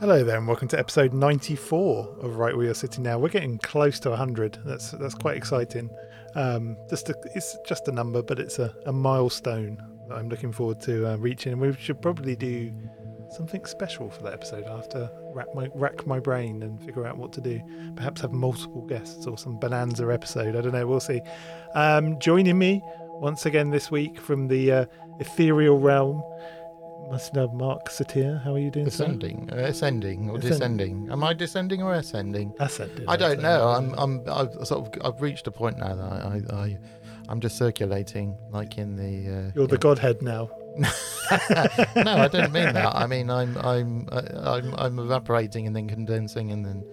Hello there, and welcome to episode 94 of Right Where You're Sitting Now. We're getting close to 100. That's that's quite exciting. Um, just a, it's just a number, but it's a, a milestone that I'm looking forward to uh, reaching. And we should probably do something special for that episode. To rack my rack my brain and figure out what to do. Perhaps have multiple guests or some bonanza episode. I don't know. We'll see. Um, joining me once again this week from the uh, ethereal realm must know Marck Satyr. How are you doing? Ascending, uh, ascending, or Ascend- descending. Am I descending or ascending? Ascending. I don't know. I'm, I'm, I've sort of, I've reached a point now that I, I, I I'm just circulating, like in the. Uh, You're the godhead now. no, I don't mean that. I mean I'm, I'm, uh, I'm, I'm evaporating and then condensing and then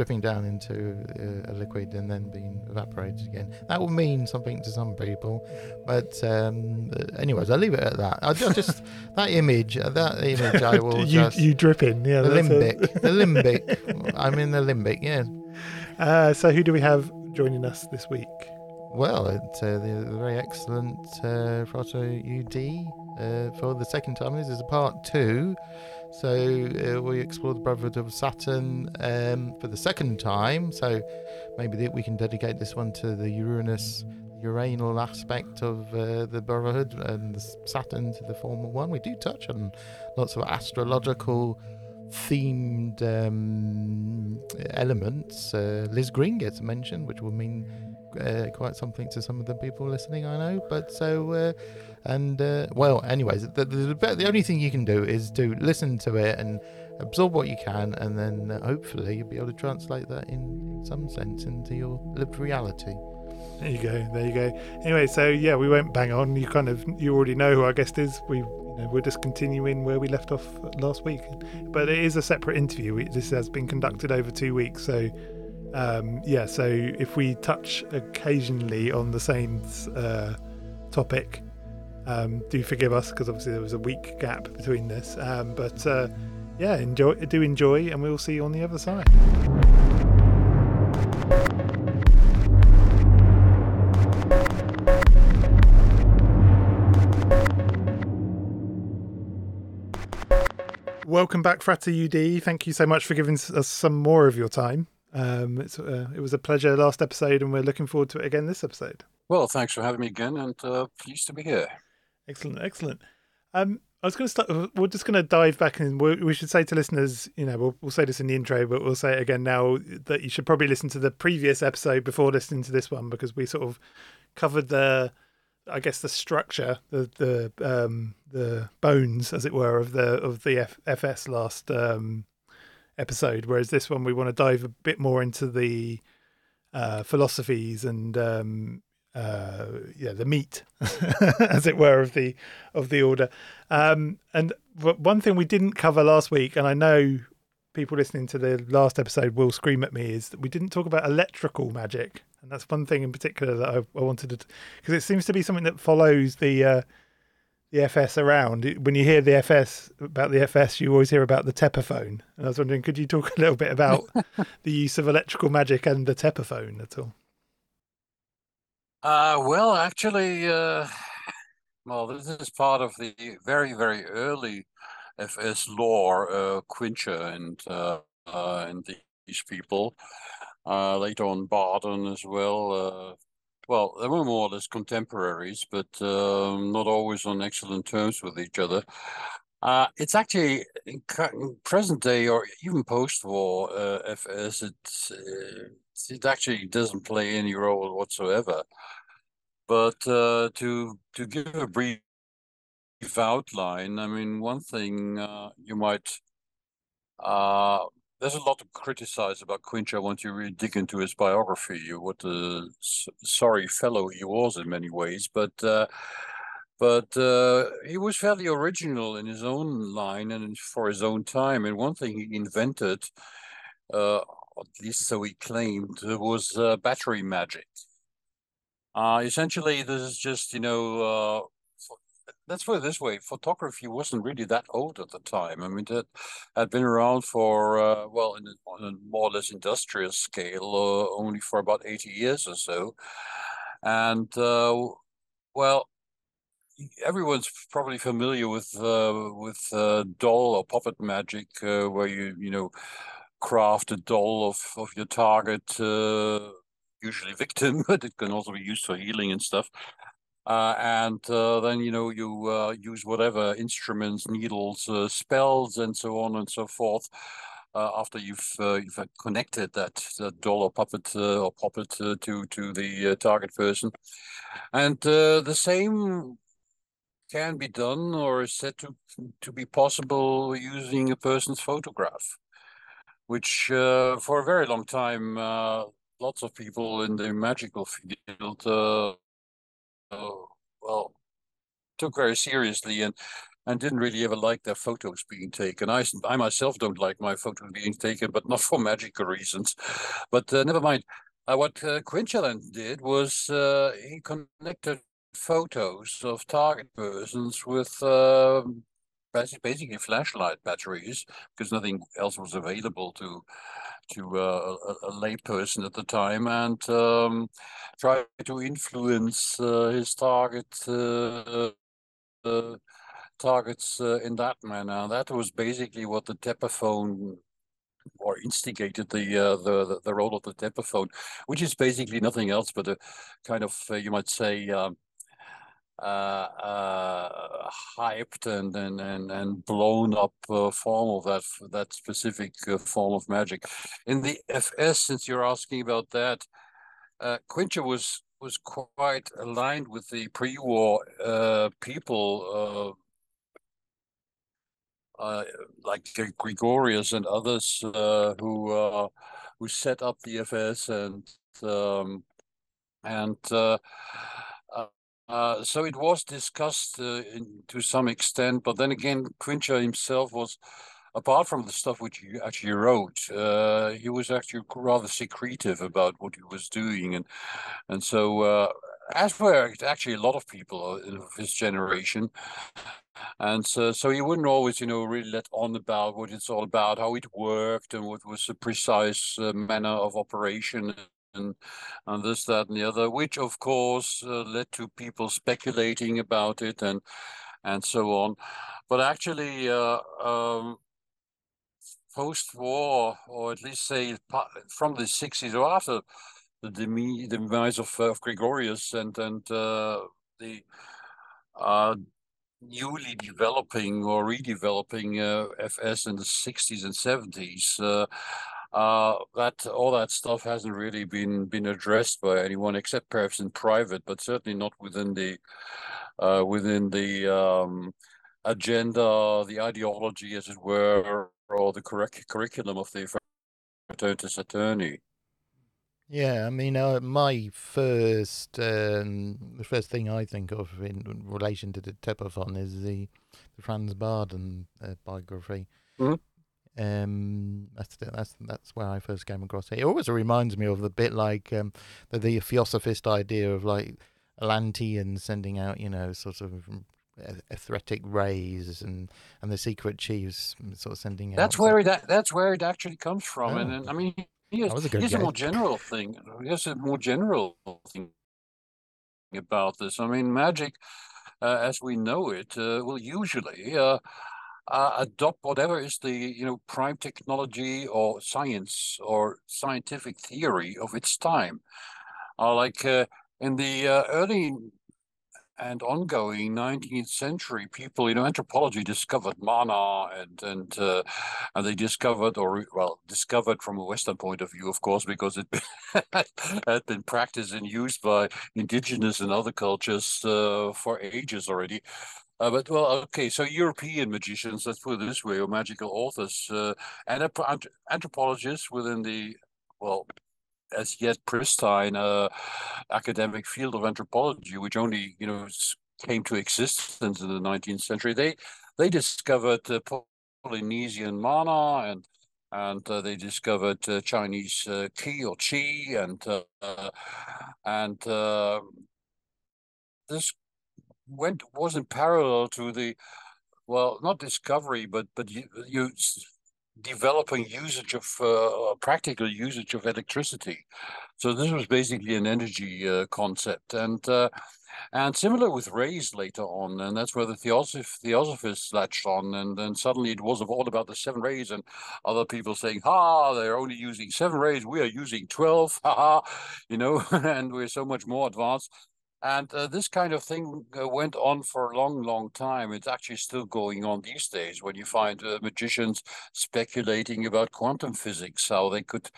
dripping down into uh, a liquid and then being evaporated again. That will mean something to some people, but um, anyways, I'll leave it at that. I ju- just that image, uh, that image, I will you just. you dripping, yeah. the that's a- limbic, the limbic. I'm in the limbic. Yeah. Uh, so who do we have joining us this week? Well, it's uh, the, the very excellent uh, Frater UD uh, for the second time. This is a part two. So uh, we explore the Brotherhood of Saturn um, for the second time. So maybe we can dedicate this one to the Uranus, Uranal aspect of uh, the Brotherhood and the Saturn to the former one. We do touch on lots of astrological themed um, elements. Uh, Liz Greene gets mentioned, which will mean uh, quite something to some of the people listening, I know. But so, uh, and uh, well, anyways, the, the, the, only thing you can do is to listen to it and absorb what you can, and then uh, hopefully you'll be able to translate that in, some sense into your lived reality. There you go. There you go. Anyway, so yeah, we won't bang on. You kind of you already know who our guest is. We you know we're just continuing where we left off last week, but it is a separate interview. This has been conducted over two weeks, so um, yeah. So if we touch occasionally on the same uh, topic, um, do forgive us because obviously there was a week gap between this. Um, but uh, yeah, enjoy. Do enjoy, and we'll see you on the other side. Welcome back, Frater UD. Thank you so much for giving us some more of your time. Um, uh, it was a pleasure last episode, and we're looking forward to it again this episode. Well, thanks for having me again, and uh, pleased to be here. Excellent, excellent. Um, I was going to start. We're just going to dive back, we we should say to listeners, you know, we'll, we'll say this in the intro, but we'll say it again now that you should probably listen to the previous episode before listening to this one because we sort of covered the, I guess, the structure, the the um, the bones, as it were, of the of the F- FS last um, episode. Whereas this one, we want to dive a bit more into the uh, philosophies and um, uh, yeah, the meat, as it were, of the of the order. Um, and one thing we didn't cover last week, and I know people listening to the last episode will scream at me, is that we didn't talk about electrical magic, and that's one thing in particular that I, I wanted to, because it seems to be something that follows the uh, the FS around. When you hear the FS about the FS, you always hear about the tepaphone, and I was wondering, could you talk a little bit about the use of electrical magic and the tepaphone at all? Uh, well, actually, uh, well, this is part of the very, very early FS lore, uh, Quintscher and uh, uh, and these people. Uh, later on, Bardon as well. Uh, well, they were more or less contemporaries, but um, not always on excellent terms with each other. Uh, it's actually present day or even post-war uh, FS. It's uh, it actually doesn't play any role whatsoever. But uh, to to give a brief outline, I mean, one thing uh, you might uh, there's a lot to criticize about Quintscher once you really dig into his biography. What a sorry fellow he was in many ways, but uh, but uh, he was fairly original in his own line and for his own time. And one thing he invented, uh, at least so he claimed, it was uh, battery magic. Uh, essentially, this is just, you know, uh, let's put it this way photography wasn't really that old at the time. I mean, that had been around for, uh, well, in, on a more or less industrial scale, uh, only for about 80 years or so. And, uh, well, everyone's probably familiar with uh, with uh, doll or puppet magic, uh, where you you know craft a doll of of your target, uh, usually victim, but it can also be used for healing and stuff. Uh, and uh, then you know you uh, use whatever instruments, needles, uh, spells, and so on and so forth. Uh, after you've you've connected that, that doll or puppet or puppet to to the target person, and the same can be done or is said to to be possible using a person's photograph, which uh, for a very long time uh, lots of people in the magical field uh, well took very seriously and and didn't really ever like their photos being taken. I, I myself don't like my photos being taken, but not for magical reasons. But uh, never mind. Uh, what uh, did was uh, he connected photos of target persons with uh, basically flashlight batteries because nothing else was available to to uh, a, a layperson at the time and um, try to influence uh, his target uh, uh, targets uh, in that manner. That was basically what the Tepaphone or instigated the, uh, the the role of the Tepaphone, which is basically nothing else but a kind of uh, you might say um, uh, uh, hyped and, and and and blown up uh, form of that that specific uh, form of magic. In the FS, since you're asking about that, uh, Quintscher was was quite aligned with the pre-war uh, people. like Gregorius and others who who set up the FS and um, and uh, so it was discussed uh, in, to some extent, but then again, Quintscher himself was, apart from the stuff which he actually wrote, uh, he was actually rather secretive about what he was doing, and and so uh, as were actually a lot of people of his generation, and so so he wouldn't always, you know, really let on about what it's all about, how it worked, and what was the precise uh, manner of operation and, and this, that, and the other, which of course uh, led to people speculating about it and and so on. But actually, uh, um, post-war, or at least say from the 60s or after the demise of, of Gregorius and and uh, the uh, newly developing or redeveloping uh, FS in the 60s and 70s, uh, that all that stuff hasn't really been been addressed by anyone except perhaps in private, but certainly not within the uh, within the um, agenda, the ideology, as it were, or the correct curriculum of the Fraternitas Saturni. Yeah, I mean, uh, my first, um, the first thing I think of in relation to the Tepaphone is the, the Franz Bardon uh, biography. Mm-hmm. Um, that's that's that's where I first came across it. It always reminds me of the bit like um, the, the theosophist idea of like Atlantean sending out, you know, sort of etheric rays and and the secret chiefs sort of sending that's out. where it that's where it actually comes from, oh. and, and I mean. Here's, here's a more general thing. Here's a more general thing about this. I mean, magic, uh, as we know it, uh, will usually uh, uh, adopt whatever is the you know prime technology or science or scientific theory of its time. Uh, like uh, in the uh, early and ongoing 19th century, people, you know, anthropology discovered mana and and uh, and they discovered, or well, discovered from a Western point of view, of course, because it had been practiced and used by indigenous and other cultures uh, for ages already. Uh, but well, okay. So European magicians, let's put it this way, or magical authors, uh, and anthropologists within the well, as yet pristine uh, academic field of anthropology, which only you know came to existence in the 19th century. They they discovered uh, Polynesian mana and and uh, they discovered uh, Chinese uh, qi or qi and uh, and uh, this went wasn't parallel to the well not discovery but but you, you developing usage of uh, practical usage of electricity. So this was basically an energy uh, concept, and uh, and similar with rays later on, and that's where the theosoph- theosophists latched on, and then suddenly it was all about the seven rays, and other people saying, "Ha, they're only using seven rays, we are using twelve, ha ha," you know, and we're so much more advanced. And uh, this kind of thing uh, went on for a long, long time. It's actually still going on these days when you find uh, magicians speculating about quantum physics, how they could,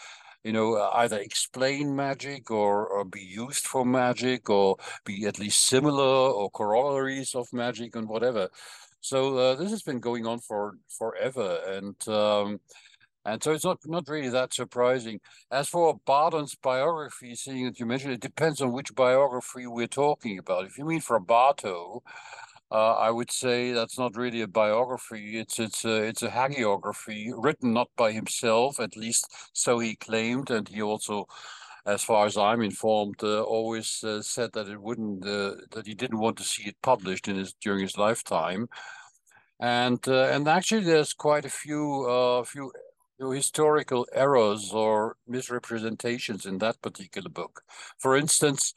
you know, either explain magic or, or be used for magic or be at least similar or corollaries of magic and whatever. So uh, this has been going on for forever. And um, and so it's not not really that surprising. As for Bardon's biography, seeing that you mentioned, it depends on which biography we're talking about. If you mean for Frabato, uh, I would say that's not really a biography. It's it's a it's a hagiography written not by himself, at least so he claimed, and he also, as far as I'm informed, uh, always uh, said that it wouldn't uh, that he didn't want to see it published in his during his lifetime. And uh, and actually, there's quite a few uh, few historical errors or misrepresentations in that particular book. For instance,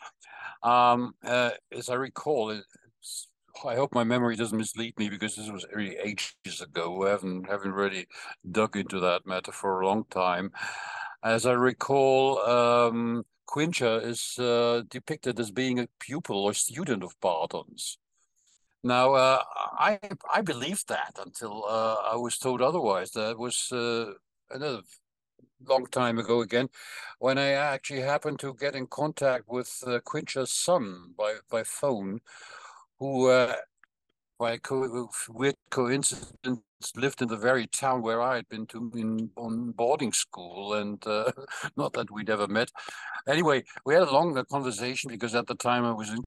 um, uh, as I recall, I hope my memory doesn't mislead me because this was really ages ago. I haven't haven't really dug into that matter for a long time. As I recall, um, Quintscher is uh, depicted as being a pupil or student of Bardon's. Now, uh, I I believed that until uh, I was told otherwise. That was uh, another long time ago again, when I actually happened to get in contact with uh, Quintscher's son by, by phone, who, uh, by co- weird coincidence, lived in the very town where I had been to in on boarding school, and uh, not that we'd ever met. Anyway, we had a long conversation because at the time I was in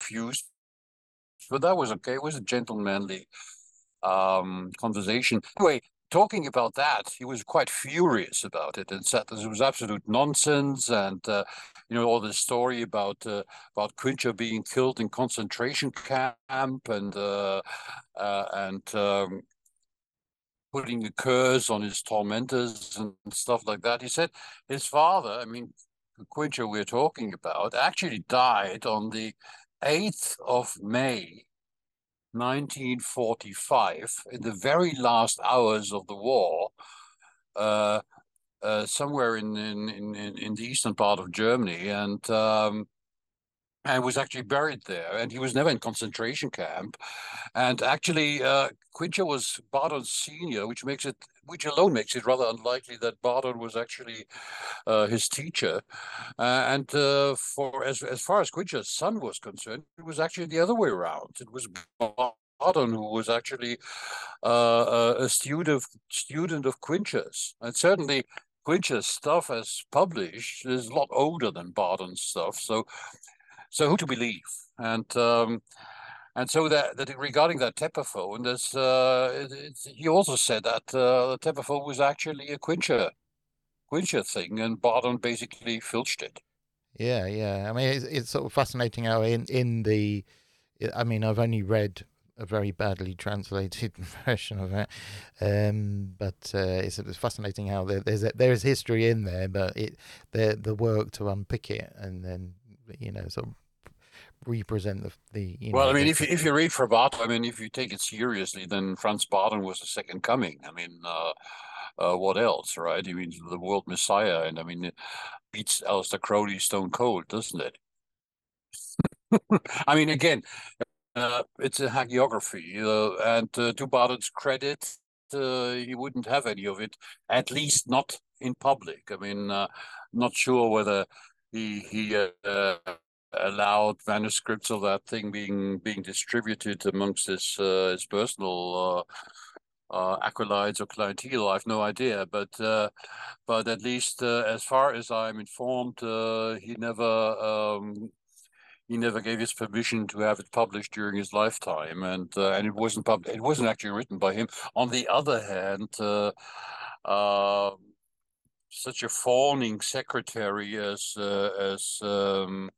confused but that was okay. It was a gentlemanly um, conversation. Anyway, talking about that, he was quite furious about it and said that it was absolute nonsense. And uh, you know all this story about uh, about Quintscher being killed in concentration camp and uh, uh and um, putting a curse on his tormentors and stuff like that. He said his father, I mean, Quintscher we're talking about, actually died on the 8th of May 1945, in the very last hours of the war, uh, uh, somewhere in, in, in, in the eastern part of Germany, and um, and was actually buried there. And he was never in concentration camp. And actually, uh, Quintscher was Bardon's senior, which makes it, which alone makes it rather unlikely that Bardon was actually uh, his teacher. Uh, and uh, for as as far as Quintscher's son was concerned, it was actually the other way around. It was Bardon who was actually uh, a student of student of Quintscher's, and certainly. Quintscher's stuff as published is a lot older than Bardon's stuff. So so who to believe? And um, and so that, that regarding that Tepaphone, uh, he also said that uh, the Tepaphone was actually a Quintscher Quintscher thing, and Bardon basically filched it. Yeah, yeah. I mean, it's, it's sort of fascinating how in in the, I mean, I've only read a very badly translated version of it, um, but uh, it's, it's fascinating how there, there's a, there is history in there, but it the the work to unpick it and then you know sort of represent the the. You well, know, I mean, if you, if you read Frabato, I mean, if you take it seriously, then Franz Bardon was the second coming. I mean, uh, uh, what else, right? I mean, the world messiah, and I mean, it beats Aleister Crowley stone cold, doesn't it? I mean, again, uh, it's a hagiography, uh, and uh, to Bardon's credit, uh, he wouldn't have any of it, at least not in public. I mean, uh, not sure whether he he uh, allowed manuscripts of that thing being being distributed amongst his uh, his personal uh, uh, acolytes or clientele. I have no idea, but uh, but at least uh, as far as I'm informed, uh, he never um, he never gave his permission to have it published during his lifetime, and and it wasn't pub- it wasn't actually written by him. On the other hand. Such a fawning secretary as as um,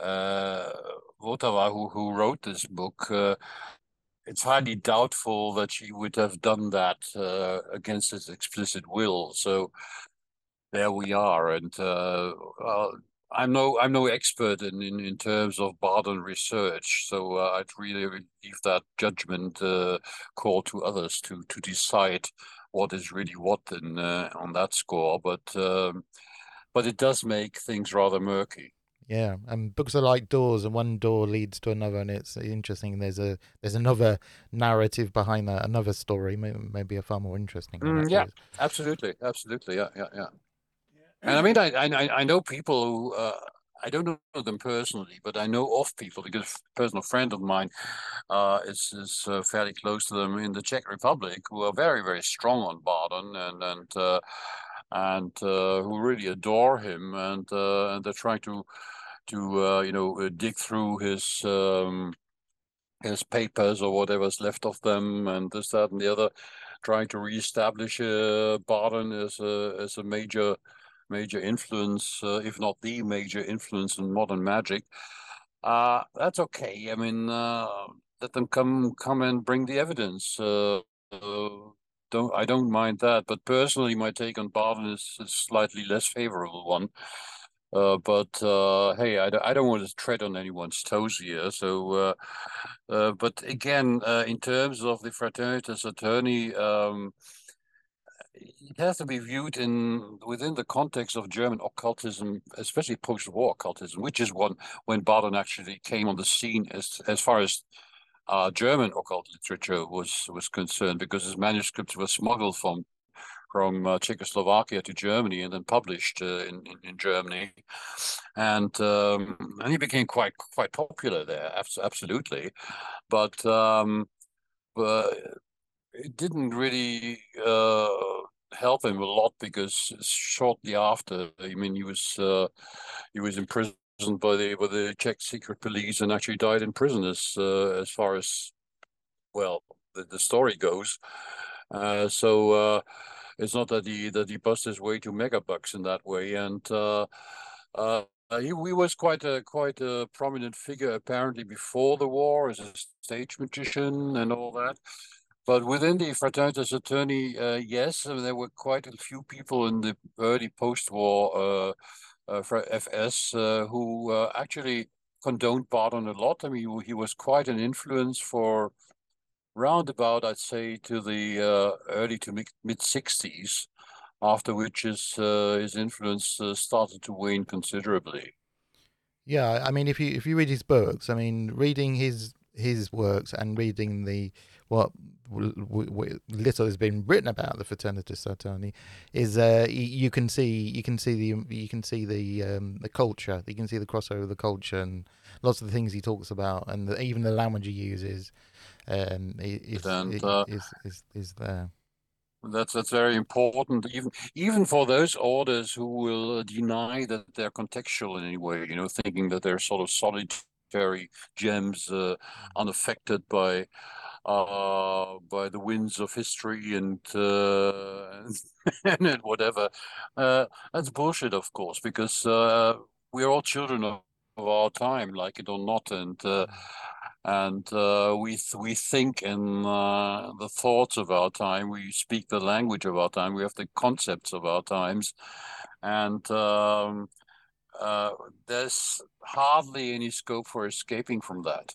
uh, Votava, who, who wrote this book, uh, it's highly doubtful that she would have done that uh, against his explicit will. So there we are, and uh, I'm no I'm no expert in, in, in terms of Bardon research, so uh, I'd really leave that judgment uh, call to others to to decide what is really what in, uh, on that score. But um, but it does make things rather murky. Yeah, and books are like doors, and one door leads to another, and it's interesting. There's a there's another narrative behind that, another story, maybe, maybe a far more interesting. Mm, yeah, absolutely, absolutely, yeah, yeah, yeah. And I mean, I I, I know people who uh, I don't know them personally, but I know of people because a personal friend of mine uh, is is uh, fairly close to them in the Czech Republic who are very very strong on Bardon and and uh, and uh, who really adore him and uh, and they're trying to to uh, you know dig through his um, his papers or whatever's left of them and this that and the other, trying to reestablish uh, Bardon as a as a major major influence, uh, if not the major influence in modern magic. Uh, that's okay. I mean, uh, let them come come and bring the evidence. Uh, uh, don't I don't mind that, but personally, my take on Bardon is a slightly less favorable one. Uh, but hey, I, I don't want to tread on anyone's toes here. So, but again, in terms of the Fraternitas Saturni, um, it has to be viewed in within the context of German occultism, especially post-war occultism, which is one when Bardon actually came on the scene as as far as uh, German occult literature was was concerned, because his manuscripts were smuggled from from uh, Czechoslovakia to Germany and then published uh, in, in, in Germany, and um, and he became quite quite popular there, absolutely, but. Um, it didn't really uh, help him a lot because shortly after, I mean, he was uh, he was imprisoned by the by the Czech secret police and actually died in prison as uh, as far as well the, the story goes. Uh, so uh, it's not that he that he bust his way to megabucks in that way, and uh, he, he was quite a quite a prominent figure apparently before the war as a stage magician and all that. But within the Fraternitas Saturni, uh, yes, I mean, there were quite a few people in the early post-war uh, uh, FS uh, who uh, actually condoned Bardon a lot. I mean, he, was quite an influence for roundabout, I'd say, to the uh, early to mid, mid 60s, after which his, his influence started to wane considerably. Yeah, I mean, if you if you read his books, I mean, reading his his works and reading the what little has been written about the Fraternitas Saturni is uh, you can see you can see the you can see the um, the culture you can see the crossover of the culture and lots of the things he talks about and the, even the language he uses um, is, and, uh, is, is, is there. That's that's very important, even even for those orders who will deny that they're contextual in any way. You know, thinking that they're sort of solitary gems, uh, mm. unaffected by uh, by the winds of history and uh, and whatever. Uh, that's bullshit, of course, because uh, we're all children of, of, our time, like it or not, and uh, and uh, we th- we think in the thoughts of our time. We speak the language of our time. We have the concepts of our times, and. Um, there's hardly any scope for escaping from that.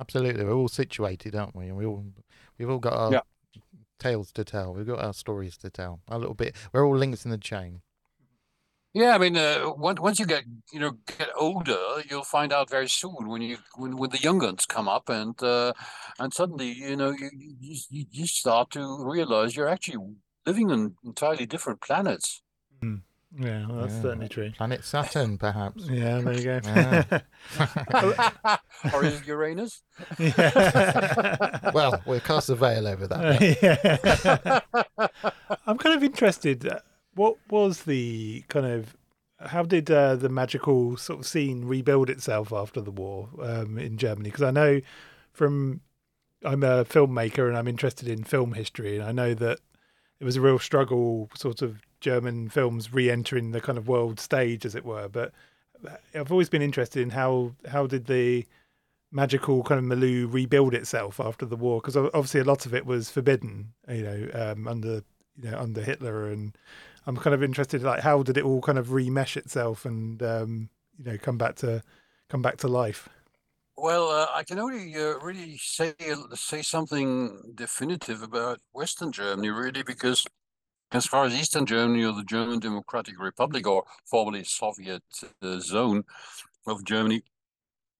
Absolutely, we're all situated, aren't we? And we all we've all got our yeah. tales to tell. We've got our stories to tell. A little bit. We're all links in the chain. Yeah, I mean, uh, once once you get you know get older, you'll find out very soon when you when, when the young guns come up, and uh, and suddenly you know you, you you start to realize you're actually living on entirely different planets. Mm. Yeah, well, that's yeah. certainly true. Planet Saturn, perhaps. Yeah, there you go. or is it Uranus? Yeah. well, we'll cast a veil over that. yeah. I'm kind of interested. Uh, what was the kind of how did uh, the magical sort of scene rebuild itself after the war um, in Germany? Because I know from I'm a filmmaker and I'm interested in film history, and I know that it was a real struggle, sort of German films re-entering the kind of world stage, as it were. But I've always been interested in how how did the magical kind of milieu rebuild itself after the war? Because obviously a lot of it was forbidden, you know, um, under you know under Hitler, and I'm kind of interested, like how did it all kind of remesh itself and um, you know come back to come back to life? Well, uh, I can only uh, really say say something definitive about Western Germany, really, because as far as Eastern Germany or the German Democratic Republic or formerly Soviet uh, zone of Germany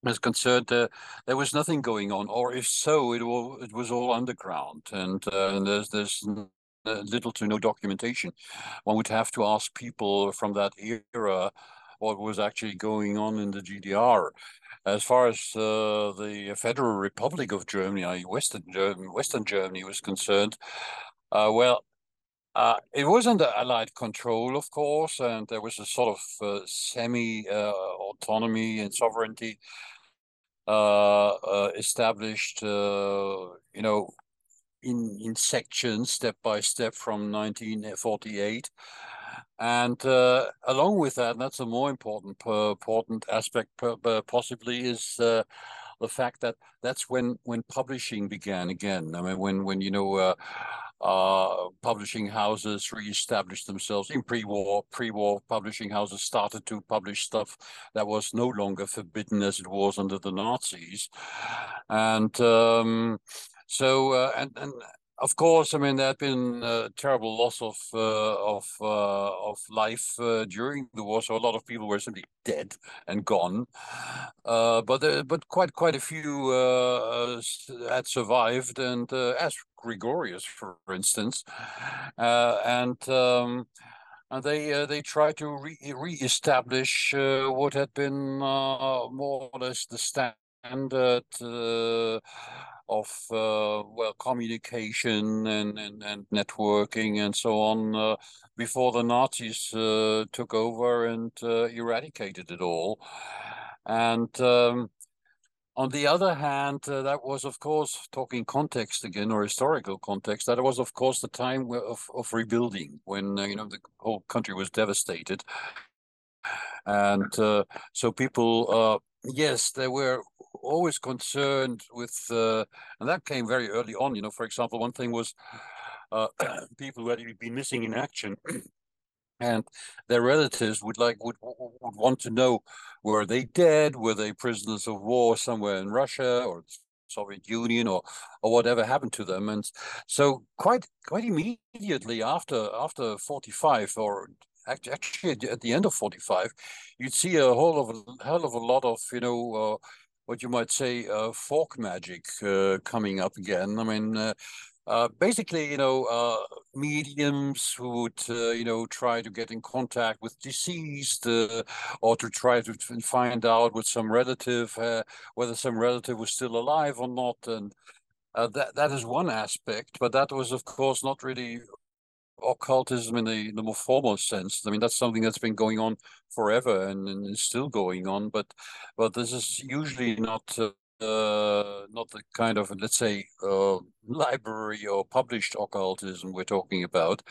is concerned, uh, there was nothing going on, or if so, it, all, it was all underground, and, uh, and there's there's little to no documentation. One would have to ask people from that era what was actually going on in the GDR. As far as uh, the Federal Republic of Germany, Western Germany, Western Germany was concerned, uh, well, uh, it was under Allied control, of course, and there was a sort of uh, semi uh, autonomy and sovereignty uh, uh, established, uh, you know, in, in sections, step by step from 1948. And along with that, that's a more important important aspect, possibly, is the fact that that's when when publishing began again. I mean, when when you know. Uh, uh, publishing houses reestablished themselves in pre-war. Pre-war publishing houses started to publish stuff that was no longer forbidden as it was under the Nazis, and um, so uh, and and of course, I mean there had been a terrible loss of uh, of uh, of life uh, during the war, so a lot of people were simply dead and gone. Uh, but but quite quite a few uh, had survived, and as Gregorius, for instance, and. Um, and they uh, they tried to re reestablish uh, what had been uh, more or less the standard of uh, well communication and, and, and networking and so on uh, before the Nazis uh, took over and uh, eradicated it all. And um, on the other hand, uh, that was, of course, talking context again or historical context. That was, of course, the time of, of rebuilding when uh, you know the whole country was devastated, and so people yes, they were always concerned with, uh, and that came very early on. You know, for example, one thing was uh, people who had been missing in action. And their relatives would like would, would want to know were they dead? Were they prisoners of war somewhere in russia or soviet union or or whatever happened to them? And so quite quite immediately after after 45 or actually at the end of 45 you'd see a whole of a hell of a lot of you know uh, what you might say uh, folk magic uh, coming up again. I mean uh, uh, basically you know uh, mediums who would you know try to get in contact with deceased or to try to find out with some relative whether some relative was still alive or not and uh, that that is one aspect, but that was, of course, not really occultism in the, the more formal sense. I mean, that's something that's been going on forever and, and is still going on. But but this is usually not uh, not the kind of let's say uh, library or published occultism we're talking about.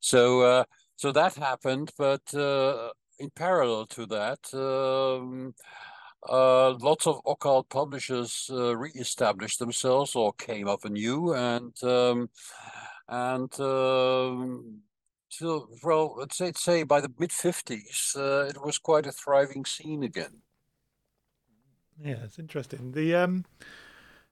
So uh, so that happened, but uh, in parallel to that. Um, uh, lots of occult publishers re-established themselves or came up anew, and um, and um, well, let's say, say by the mid fifties, uh, it was quite a thriving scene again. Yeah, it's interesting. The um,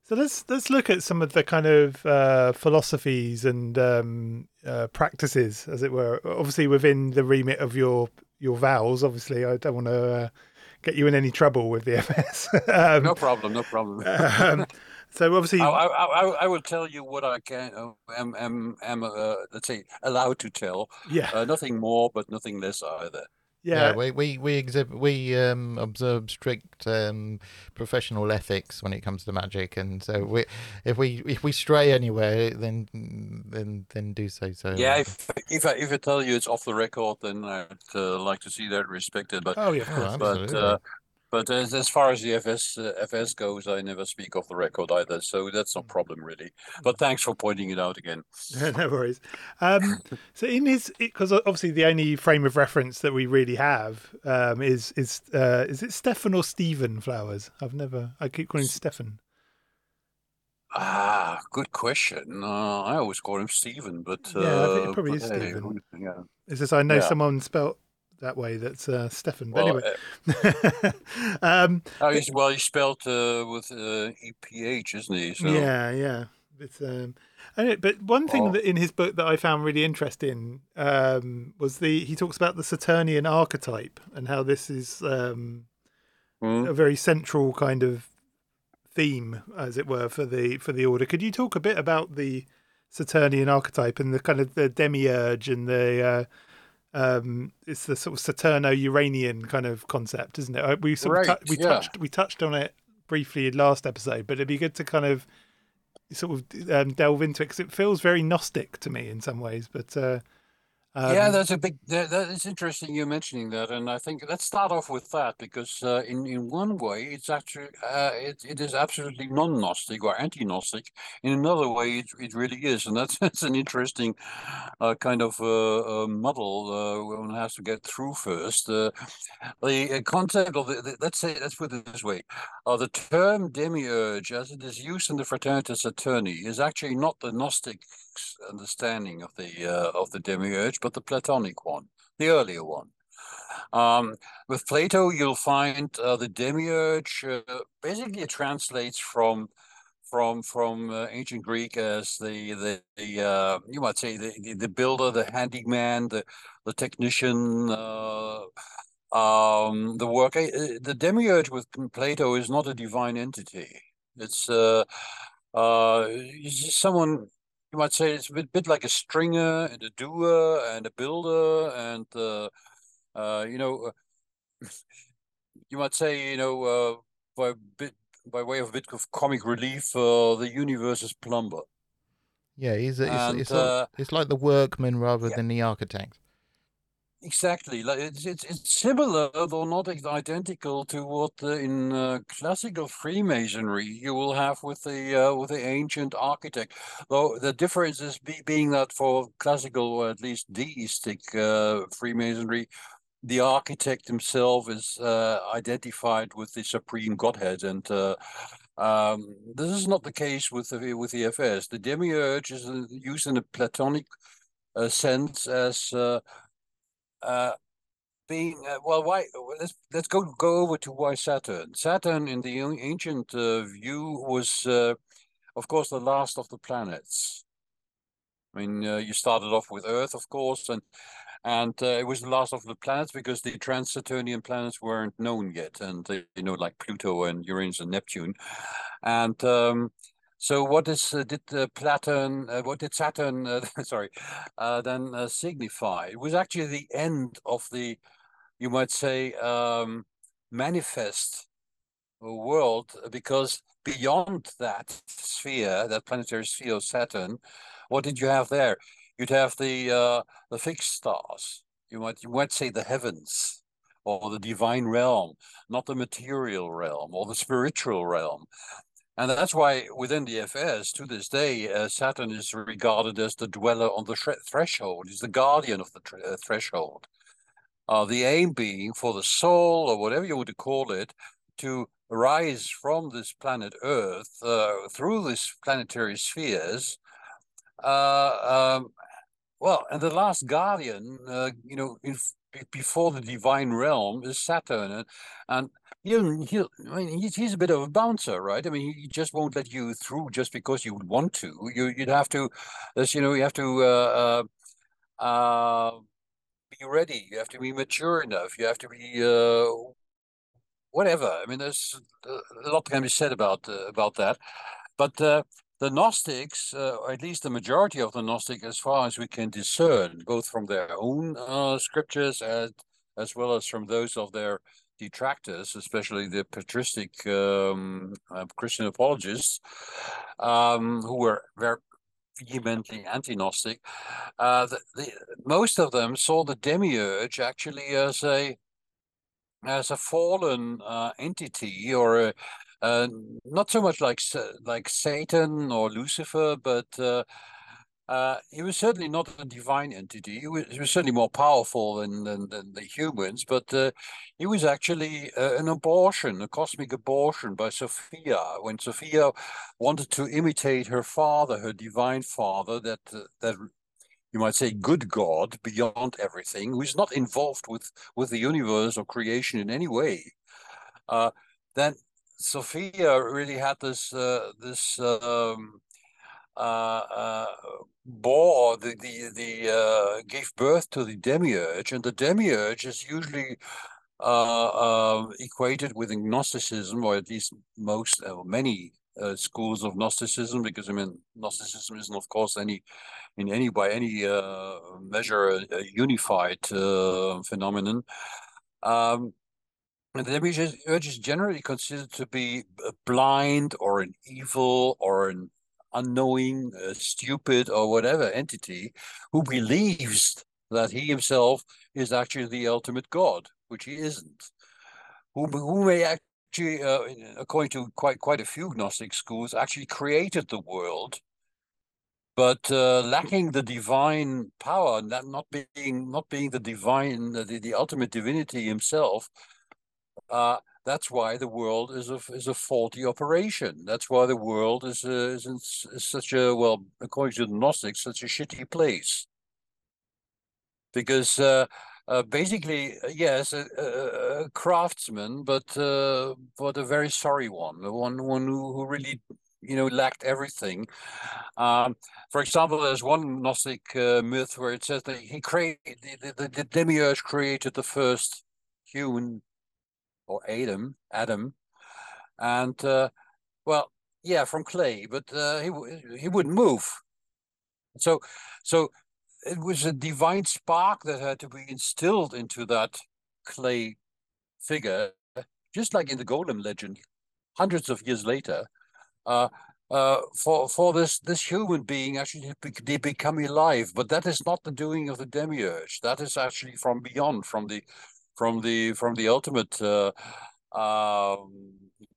so let's let's look at some of the kind of uh, philosophies and um, uh, practices, as it were. Obviously, within the remit of your your vows. Obviously, I don't want to uh, get you in any trouble with the FS. um, no problem. No problem. um, so obviously, I, I, I, I, will tell you what I can uh, am am, am uh, let's say allowed to tell. Yeah. Uh, nothing more, but nothing less either. Yeah. yeah, we we we exhibit we um, observe strict um, professional ethics when it comes to magic, and so we if we if we stray anywhere, then then then do so. So yeah, if if I if I tell you it's off the record, then I'd uh, like to see that respected. But oh yeah, but uh, But as, as far as the FS uh, FS goes, I never speak off the record either, so that's no problem really. But thanks for pointing it out again. no worries. Um, so in his, because obviously the only frame of reference that we really have um, is is uh, is it Stefan or Stephen Flowers? I've never. I keep calling him Stefan. Ah, good question. Uh, I always call him Stephen, but uh, Yeah, I think it probably but is hey, Stephen. yeah. It's just I know Yeah. someone spelt that way. That's uh, Stefan. But Well, anyway, um, Oh, he's, well, he's spelled uh, with uh, EPH, isn't he? So, Yeah, yeah. It's, um, and it, but one thing Oh. that in his book that I found really interesting um, was the he talks about the Saturnian archetype and how this is um, Hmm? a very central kind of theme, as it were, for the for the order. Could you talk a bit about the Saturnian archetype and the kind of the demiurge and the uh, um, it's the sort of Saturno-Uranian kind of concept, isn't it? Uh, We sort of Right, tou- we yeah. touched we touched on it briefly in last episode, but it'd be good to kind of sort of um, delve into it because it feels very gnostic to me in some ways. But uh, yeah, um, that's a big. That, that is interesting you mentioning that, and I think let's start off with that because uh, in in one way it's actually uh, it it is absolutely non-gnostic or anti-gnostic. In another way, it it really is, and that's that's an interesting uh, kind of uh, uh, muddle uh, one has to get through first. Uh, the uh, concept of the, the let's say let's put it this way: uh, the term demiurge, as it is used in the Fraternitas Saturni, is actually not the Gnostic understanding of the uh, of the demiurge, but the Platonic one, the earlier one. Um, with Plato, you'll find uh, the demiurge uh, basically translates from from from uh, ancient Greek as the the, the uh, you might say the, the the builder, the handyman, the the technician. Uh, um, the work, uh, the demiurge with Plato is not a divine entity. It's uh, uh, someone you might say it's a bit, bit like a stringer and a doer and a builder and uh, uh, you know uh, you might say you know uh, by bit by way of a bit of comic relief uh, the universe is plumber Yeah, he's a, it's, and it's, like, uh, it's like the workman rather yeah. than the architect. Exactly, it's it's it's similar, though not identical to what in uh, classical Freemasonry you will have with the uh, with the ancient architect. Though the difference is be, being that for classical or at least deistic uh, Freemasonry, the architect himself is uh, identified with the supreme Godhead, and uh, um, this is not the case with the with the FS. The demiurge is used in a Platonic sense as uh, being uh, well why let's let's go go over to why saturn. Saturn in the ancient uh, view was uh, of course the last of the planets. I mean you started off with earth of course and and it was the last of the planets because the trans-saturnian planets weren't known yet and you know like pluto and uranus and neptune. And um so what is uh, did uh, Platon? Uh, what did Saturn? Uh, sorry, uh, then uh, signify? It was actually the end of the, you might say, um, manifest world, because beyond that sphere, that planetary sphere of Saturn, what did you have there? You'd have the the fixed stars. You might you might say the heavens or the divine realm, not the material realm or the spiritual realm. And that's why within the FS, to this day, uh, Saturn is regarded as the dweller on the thre- threshold. He's the guardian of the uh, threshold. Uh, the aim being for the soul, or whatever you to call it, to rise from this planet Earth uh, through these planetary spheres. Uh, um, well, and the last guardian, uh, you know, in, before the divine realm is Saturn, and, and he'll, he'll, I mean, he's, he's a bit of a bouncer, right? I mean, he just won't let you through just because you would want to. You, you'd have to, as you know, you have to uh, uh, uh, be ready. You have to be mature enough. You have to be uh, whatever. I mean, there's a lot can be said about uh, about that, but. Uh, the Gnostics, uh, at least the majority of the Gnostic, as far as we can discern, both from their own uh, scriptures as, as well as from those of their detractors, especially the patristic um, uh, Christian apologists, um, who were very vehemently anti-Gnostic, uh, the, the, most of them saw the demiurge actually as a as a fallen uh, entity or a, uh, not so much like like Satan or Lucifer, but uh, he was certainly not a divine entity. He was, he was certainly more powerful than, than, than the humans, but uh, he was actually uh, an abortion, a cosmic abortion by Sophia. When Sophia wanted to imitate her father, her divine father, that uh, that you might say good God beyond everything, who is not involved with with the universe or creation in any way, uh, then Sophia really had this this. Um, uh, uh, bore the the, the uh, gave birth to the demiurge, and the demiurge is usually uh, uh, equated with Gnosticism, or at least most uh, many uh, schools of Gnosticism, because I mean Gnosticism isn't, of course, any in any by any uh, measure a, a unified uh, phenomenon. Um, and the demiurge is generally considered to be blind or an evil or an unknowing, uh, stupid, or whatever entity who believes that he himself is actually the ultimate God, which he isn't. Who, who may actually, uh, according to quite quite a few Gnostic schools, actually created the world, but uh, lacking the divine power, not, being not being the divine, the, the ultimate divinity himself. Uh, that's why the world is a is a faulty operation. That's why the world is a, is, in, is such a well, according to the Gnostics, such a shitty place. Because uh, uh, basically, yes, a, a, a craftsman, but uh, but a very sorry one, the one one who, who really you know lacked everything. Um, for example, there's one Gnostic uh, myth where it says that he created the, the, the demiurge created the first human or Adam, Adam, and uh, well, yeah, from clay, but uh, he he wouldn't move. So, so it was a divine spark that had to be instilled into that clay figure, just like in the Golem legend, hundreds of years later. Uh, uh, for for this this human being actually they become alive, but that is not the doing of the demiurge. That is actually from beyond, from the from the from the ultimate uh, um,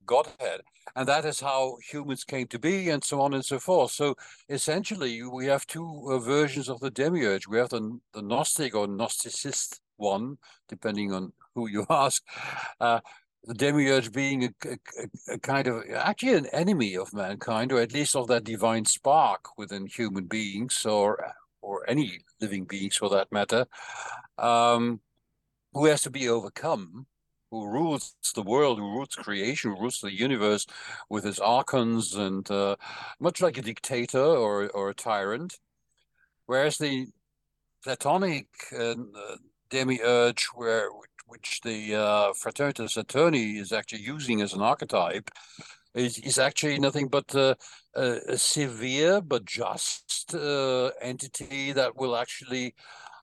Godhead, and that is how humans came to be, and so on and so forth. So essentially, we have two uh, versions of the demiurge. We have the the Gnostic or Gnosticist one, depending on who you ask. Uh, the demiurge being a, a, a, kind of actually an enemy of mankind, or at least of that divine spark within human beings, or or any living beings for that matter. Um, who has to be overcome, who rules the world, who rules creation, who rules the universe with his archons, and uh, much like a dictator or or a tyrant. Whereas the Platonic uh, demiurge, where which the uh, Fraternitas Saturni is actually using as an archetype, is, is actually nothing but uh, a, a, severe but just uh, entity that will actually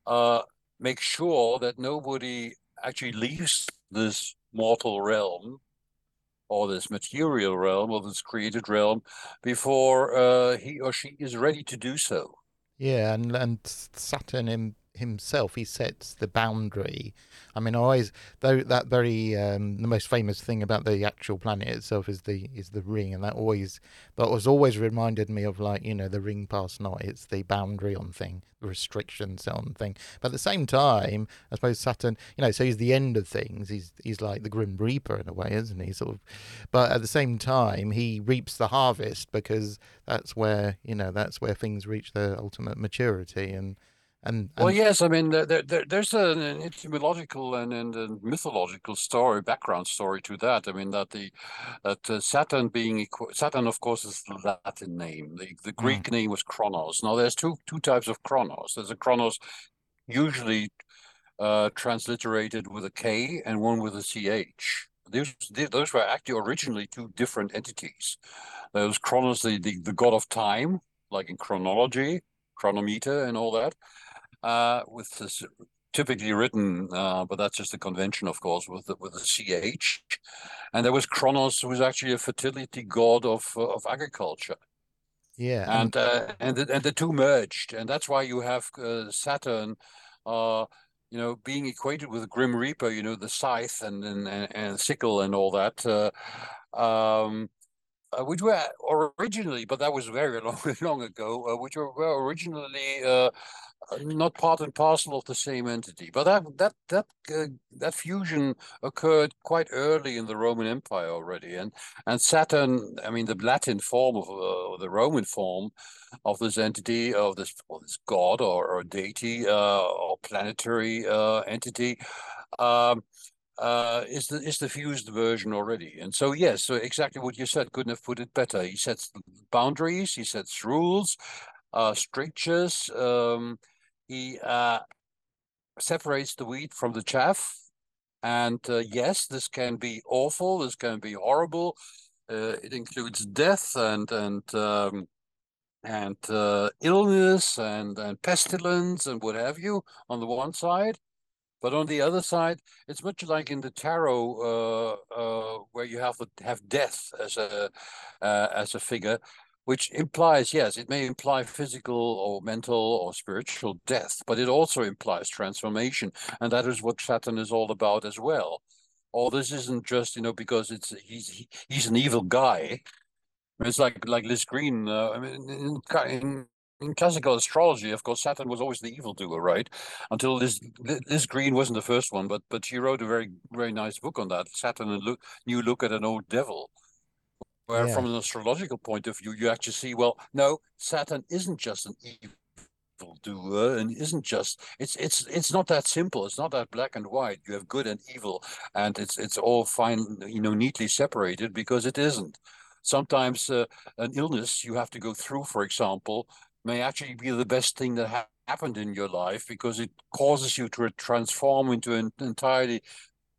uh, make sure that nobody actually leaves this mortal realm or this material realm or this created realm before uh, he or she is ready to do so. Yeah, and and Saturn him, himself he sets the boundary I mean, I always though that very um, the most famous thing about the actual planet itself is the is the ring, and that always that was always reminded me of like you know the ring past not. It's the boundary on thing, the restrictions on thing. But at the same time, I suppose Saturn, you know, so he's the end of things. He's he's like the Grim Reaper in a way, isn't he? Sort of, but at the same time, he reaps the harvest because that's where you know that's where things reach their ultimate maturity and and, and well, yes, I mean, there, there, there's an, etymological and, and a mythological story, background story to that. I mean, that the that uh, Saturn being Saturn, of course, is the Latin name. The the Greek mm. name was Kronos. Now, there's two two types of Kronos. There's a Kronos, usually uh, transliterated with a K, and one with a CH. Those those were actually originally two different entities. There was Chronos, the, the, the god of time, like in chronology, chronometer, and all that uh, with this typically written, uh, but that's just a convention, of course, with the, with the ch. And there was Kronos, who was actually a fertility god of uh, of agriculture. Yeah, and uh, and the, and the two merged, and that's why you have uh, Saturn uh, you know, being equated with Grim Reaper, you know, the scythe and and, and sickle and all that, uh, um, uh, which were originally, but that was very long, long ago, uh, which were, were originally uh, not part and parcel of the same entity. But that that that uh, that fusion occurred quite early in the Roman Empire already, and and Saturn, I mean, the Latin form of uh, the Roman form of this entity of this, this god or, or deity or planetary entity. Um, uh, is the is the fused version already. And so yes, so exactly what you said. Couldn't have put it better. He sets boundaries. He sets rules, uh, strictures. Um, he uh, separates the wheat from the chaff. And uh, yes, this can be awful. This can be horrible. Uh, it includes death and and um, and uh, illness and and pestilence and what have you on the one side but on the other side, it's much like in the tarot, uh, uh, where you have have death as a uh, as a figure, which implies yes, it may imply physical or mental or spiritual death, but it also implies transformation, and that is what Saturn is all about as well. All this isn't just you know because it's he's he, he's an evil guy. It's like like Liz Greene. Uh, I mean, in, in in classical astrology, of course, Saturn was always the evildoer, right? Until this Liz Greene wasn't the first one, but but she wrote a very very nice book on that. Saturn and look, new look at an old devil. Where, yeah. from an astrological point of view, you actually see, well, no, Saturn isn't just an evil doer and isn't just it's it's it's not that simple. It's not that black and white. You have good and evil and it's it's all fine you know neatly separated because it isn't. Sometimes uh, an illness you have to go through for example may actually be the best thing that ha- happened in your life because it causes you to transform into an entirely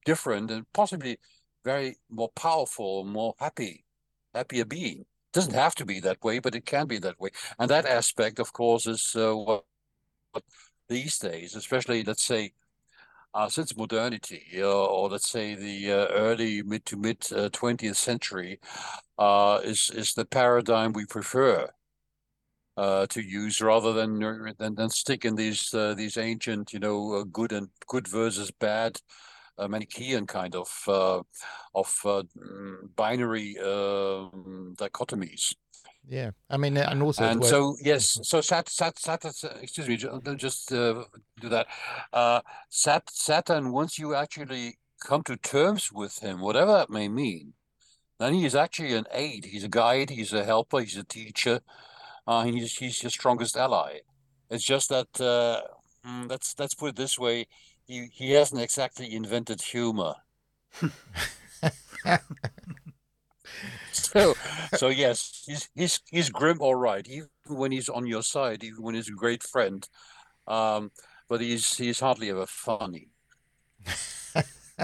different and possibly very more powerful, more happy, happier being. It doesn't have to be that way, but it can be that way. And that aspect, of course, is uh, what, what, these days, especially let's say uh, since modernity, uh, or let's say the uh, early mid to mid 20th uh, century, uh, is is the paradigm we prefer uh, to use rather than than, than stick in these these ancient, you know, good and good versus bad Manichaean kind of uh, of uh, mm, binary um, dichotomies. Yeah, I mean, and also, and so yes, so Sat, Sat, Sat, excuse me, just do that. Sat, Saturn, once you actually come to terms with him, whatever that may mean, then he is actually an aid. He's a guide. He's a helper. He's a teacher uh, he's he's your strongest ally. It's just that uh, mm, let's let's put it this way: he he hasn't exactly invented humor. so so yes, he's he's he's grim, all right. Even when he's on your side, even when he's a great friend, um, but he's he's hardly ever funny.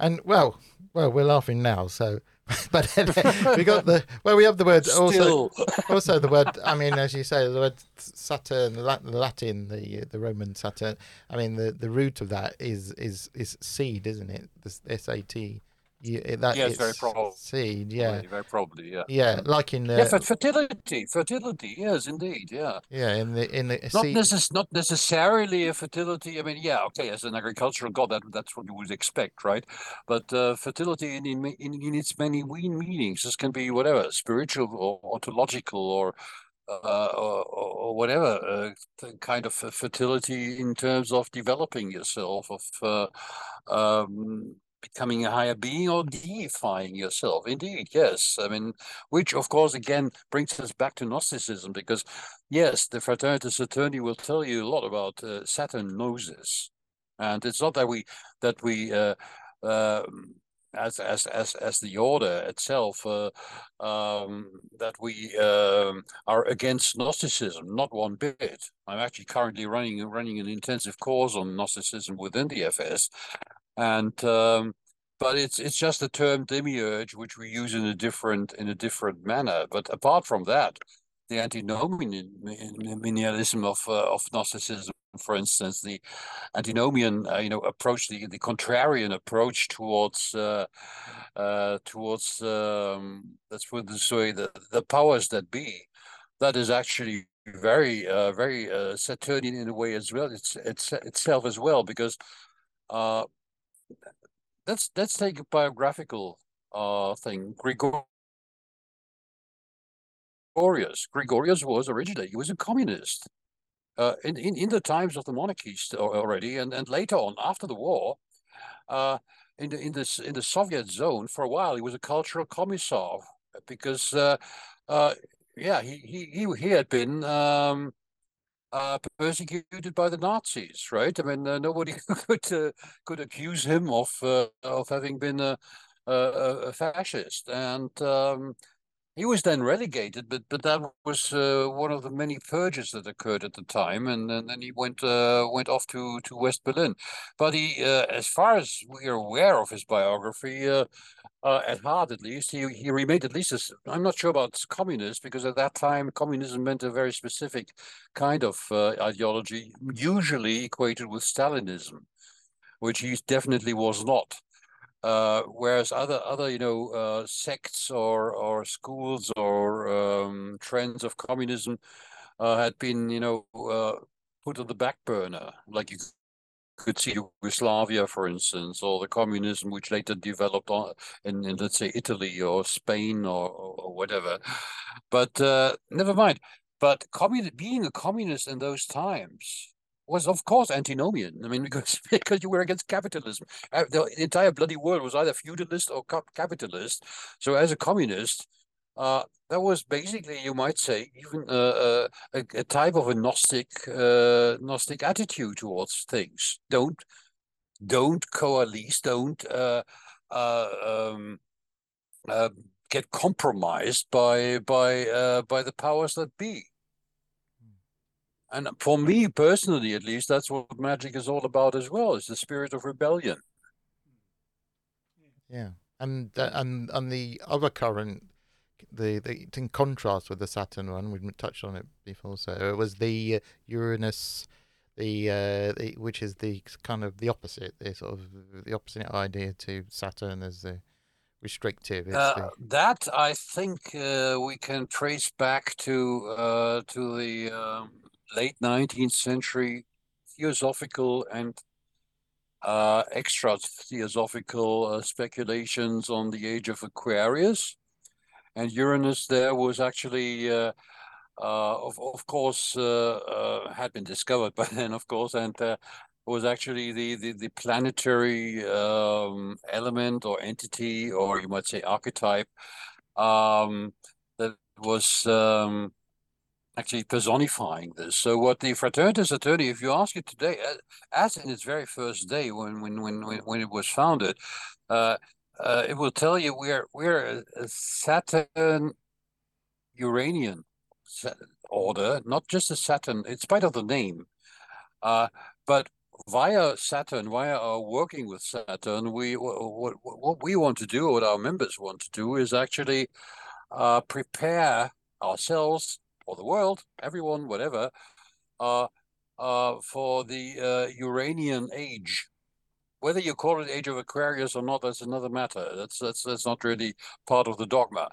and well, well, we're laughing now, so but uh, we got the well, we have the word also. Also, the word. I mean, as you say, the word Saturn, the Latin, the the Roman Saturn. I mean, the the root of that is is is seed, isn't it? The S A T yeah, that yes, very probably. Seed, yeah, very probably, yeah. Yeah, like in the yeah, for fertility, fertility, yes, indeed, yeah. Yeah, in the in the not necess- not necessarily a fertility. I mean, yeah, okay, as an agricultural god, that that's what you would expect, right? But uh, fertility in, in in in its many meanings, this can be whatever, spiritual or ontological or uh, or, or, whatever uh, kind of fertility in terms of developing yourself, of uh, um, becoming a higher being or deifying yourself. Indeed, yes. I mean, which of course again brings us back to Gnosticism because, yes, the Fraternitas Saturni will tell you a lot about uh, Saturn gnosis, and it's not that we that we. Uh, uh, as as as as the order itself uh, um, that we um, are against Gnosticism, not one bit. I'm actually currently running running an intensive course on Gnosticism within the FS, and um, but it's it's just the term demiurge which we use in a different in a different manner. But apart from that, the antinomianism of uh, of Gnosticism, for instance, the antinomian uh, you know approach, the the contrarian approach towards uh, uh, towards um, let's put this way, the the powers that be, that is actually very, uh, very uh, Saturnian in a way as well. It's it's itself as well because let's let's take a biographical uh thing. Gregorius. Gregorius was originally he was a communist. Uh, in, in in the times of the monarchies already, and and later on after the war, uh, in the in this in the Soviet zone for a while he was a cultural commissar because uh, uh, yeah he he he he had been um, uh, persecuted by the Nazis, right? I mean, uh, nobody could uh, could accuse him of uh, of having been a, a, a fascist, and um, he was then relegated. But but that was uh, one of the many purges that occurred at the time, and, and then he went uh, went off to to West Berlin. But he, as far as we are aware of his biography, uh, at heart at least, he, he remained at least as, I'm not sure about communist, because at that time communism meant a very specific kind of uh, ideology, usually equated with Stalinism, which he definitely was not. Uh, whereas other other you know uh, sects or or schools or um, trends of communism uh, had been you know uh, put on the back burner, like you could see Yugoslavia, for instance, or the communism which later developed on, in, in let's say Italy or Spain or, or whatever. But uh, never mind. But being a communist in those times was, of course, antinomian. I mean, because because you were against capitalism. Uh, the entire bloody world was either feudalist or capitalist. So, as a communist, uh, that was basically, you might say, even uh, uh, a, a, type of a Gnostic uh, Gnostic attitude towards things. Don't don't coalesce. Don't uh, um, get compromised by by by the powers that be. And for me personally, at least, that's what magic is all about as well. Is the spirit of rebellion. Yeah, and and and the other current the, the in contrast with the Saturn one, we touched on it before. So it was the uh, Uranus, the, uh, the which is the kind of the opposite, the sort of the opposite idea to Saturn as the restrictive. Uh, the... That I think uh, we can trace back to uh, to the um, late nineteenth century theosophical and uh, extra theosophical uh, speculations on the age of Aquarius. And Uranus there was actually, uh, uh, of of course, uh, had been discovered by then, of course, and was actually the the, the planetary um, element or entity, or you might say archetype, um, that was um, actually personifying this. So what the Fraternitas Saturni, if you ask it today, as in its very first day when when when when it was founded, uh, uh, it will tell you we're we're a Saturn Uranian order, not just a Saturn, in spite of the name. Uh, but via Saturn, via our working with Saturn, we what, what we want to do, what our members want to do, is actually uh, prepare ourselves or the world, everyone, whatever, uh, uh, for the uh, Uranian age whether you call it Age of Aquarius or not, that's another matter. That's that's that's not really part of the dogma,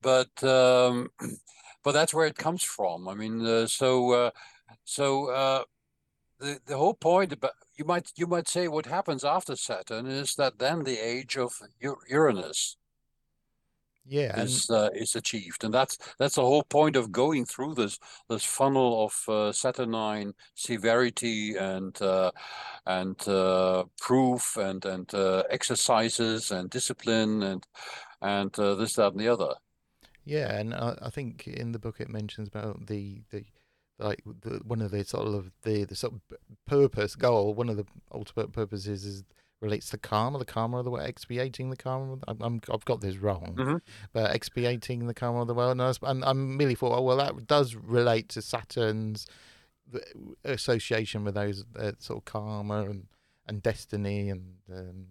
but um, but that's where it comes from. I mean, uh, so uh, so uh, the the whole point about you might you might say what happens after Saturn is that then the age of Uranus yeah is uh, is achieved. And that's that's the whole point of going through this this funnel of uh, saturnine severity and uh, and uh, proof and and uh, exercises and discipline and and uh, this that and the other. Yeah and I, I think in the book it mentions about the the like the, one of the sort of the the sort of purpose goal one of the ultimate purposes is relates to karma, the karma of the world, expiating the karma. I'm, I'm I've got this wrong, mm-hmm. but expiating the karma of the world. And, I, and I merely thought, oh well, that does relate to Saturn's association with those uh, sort of karma and and destiny and um,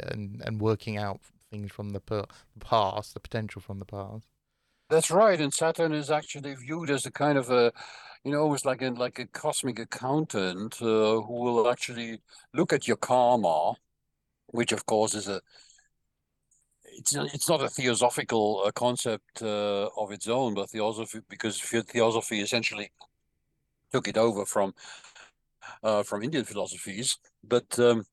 and and working out things from the past, the potential from the past. That's right, and Saturn is actually viewed as a kind of a you know, almost like a like a cosmic accountant uh, who will actually look at your karma, which of course is a it's not, it's not a theosophical uh, concept uh, of its own, but theosophy because theosophy essentially took it over from uh, from Indian philosophies. But um,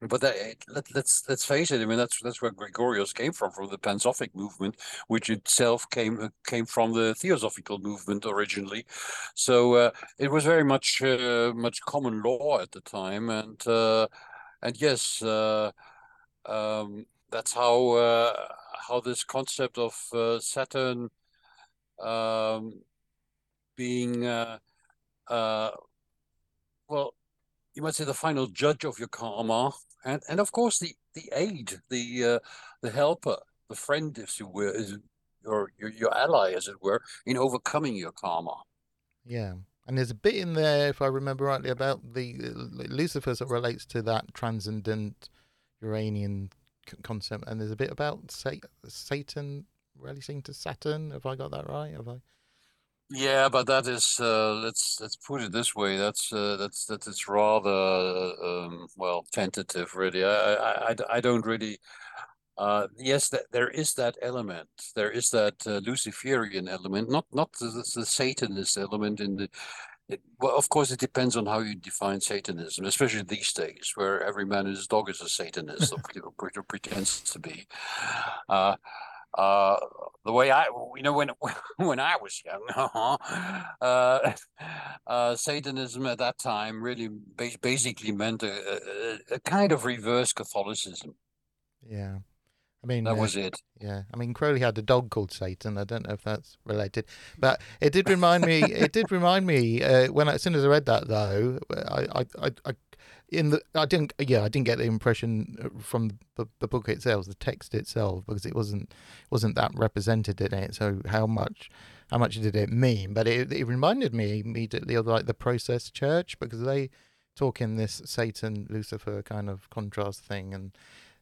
but that, let, let's let's face it. I mean, that's that's where Gregorius came from, from the Pansophic movement, which itself came uh, came from the Theosophical movement originally. So uh, it was very much uh, much common law at the time, and uh, and yes, uh, um, that's how uh, how this concept of Saturn um, being well you might say the final judge of your karma and and of course the the aid, the uh, the helper, the friend, if you will, is your, your your ally, as it were, in overcoming your karma. Yeah, and there's a bit in there, if I remember rightly, about the uh, Lucifer that relates to that transcendent Uranian concept, and there's a bit about Satan relating to Saturn. Have I got that right? Have I? Yeah, but that is uh, let's let's put it this way. That's uh, that's that is rather um, well tentative, really. I I, I, I don't really. Uh, yes, that there is that element. There is that uh, Luciferian element, not not the, the Satanist element in the. It, well, of course, it depends on how you define Satanism, especially these days, where every man and his dog is a Satanist or pretends to be. Uh, uh, the way I, you know, when when I was young, uh, uh, Satanism at that time really basically meant a, a, a, kind of reverse Catholicism. Yeah, I mean that uh, was it. Yeah, I mean Crowley had a dog called Satan. I don't know if that's related, but it did remind me. it did remind me uh, when as soon as I read that though, I I, I in the I didn't yeah I didn't get the impression uh, from the, the book itself the text itself because it wasn't wasn't that represented in it. So how much how much did it mean? But it, it reminded me immediately of like the process church because they talk in this Satan Lucifer kind of contrast thing and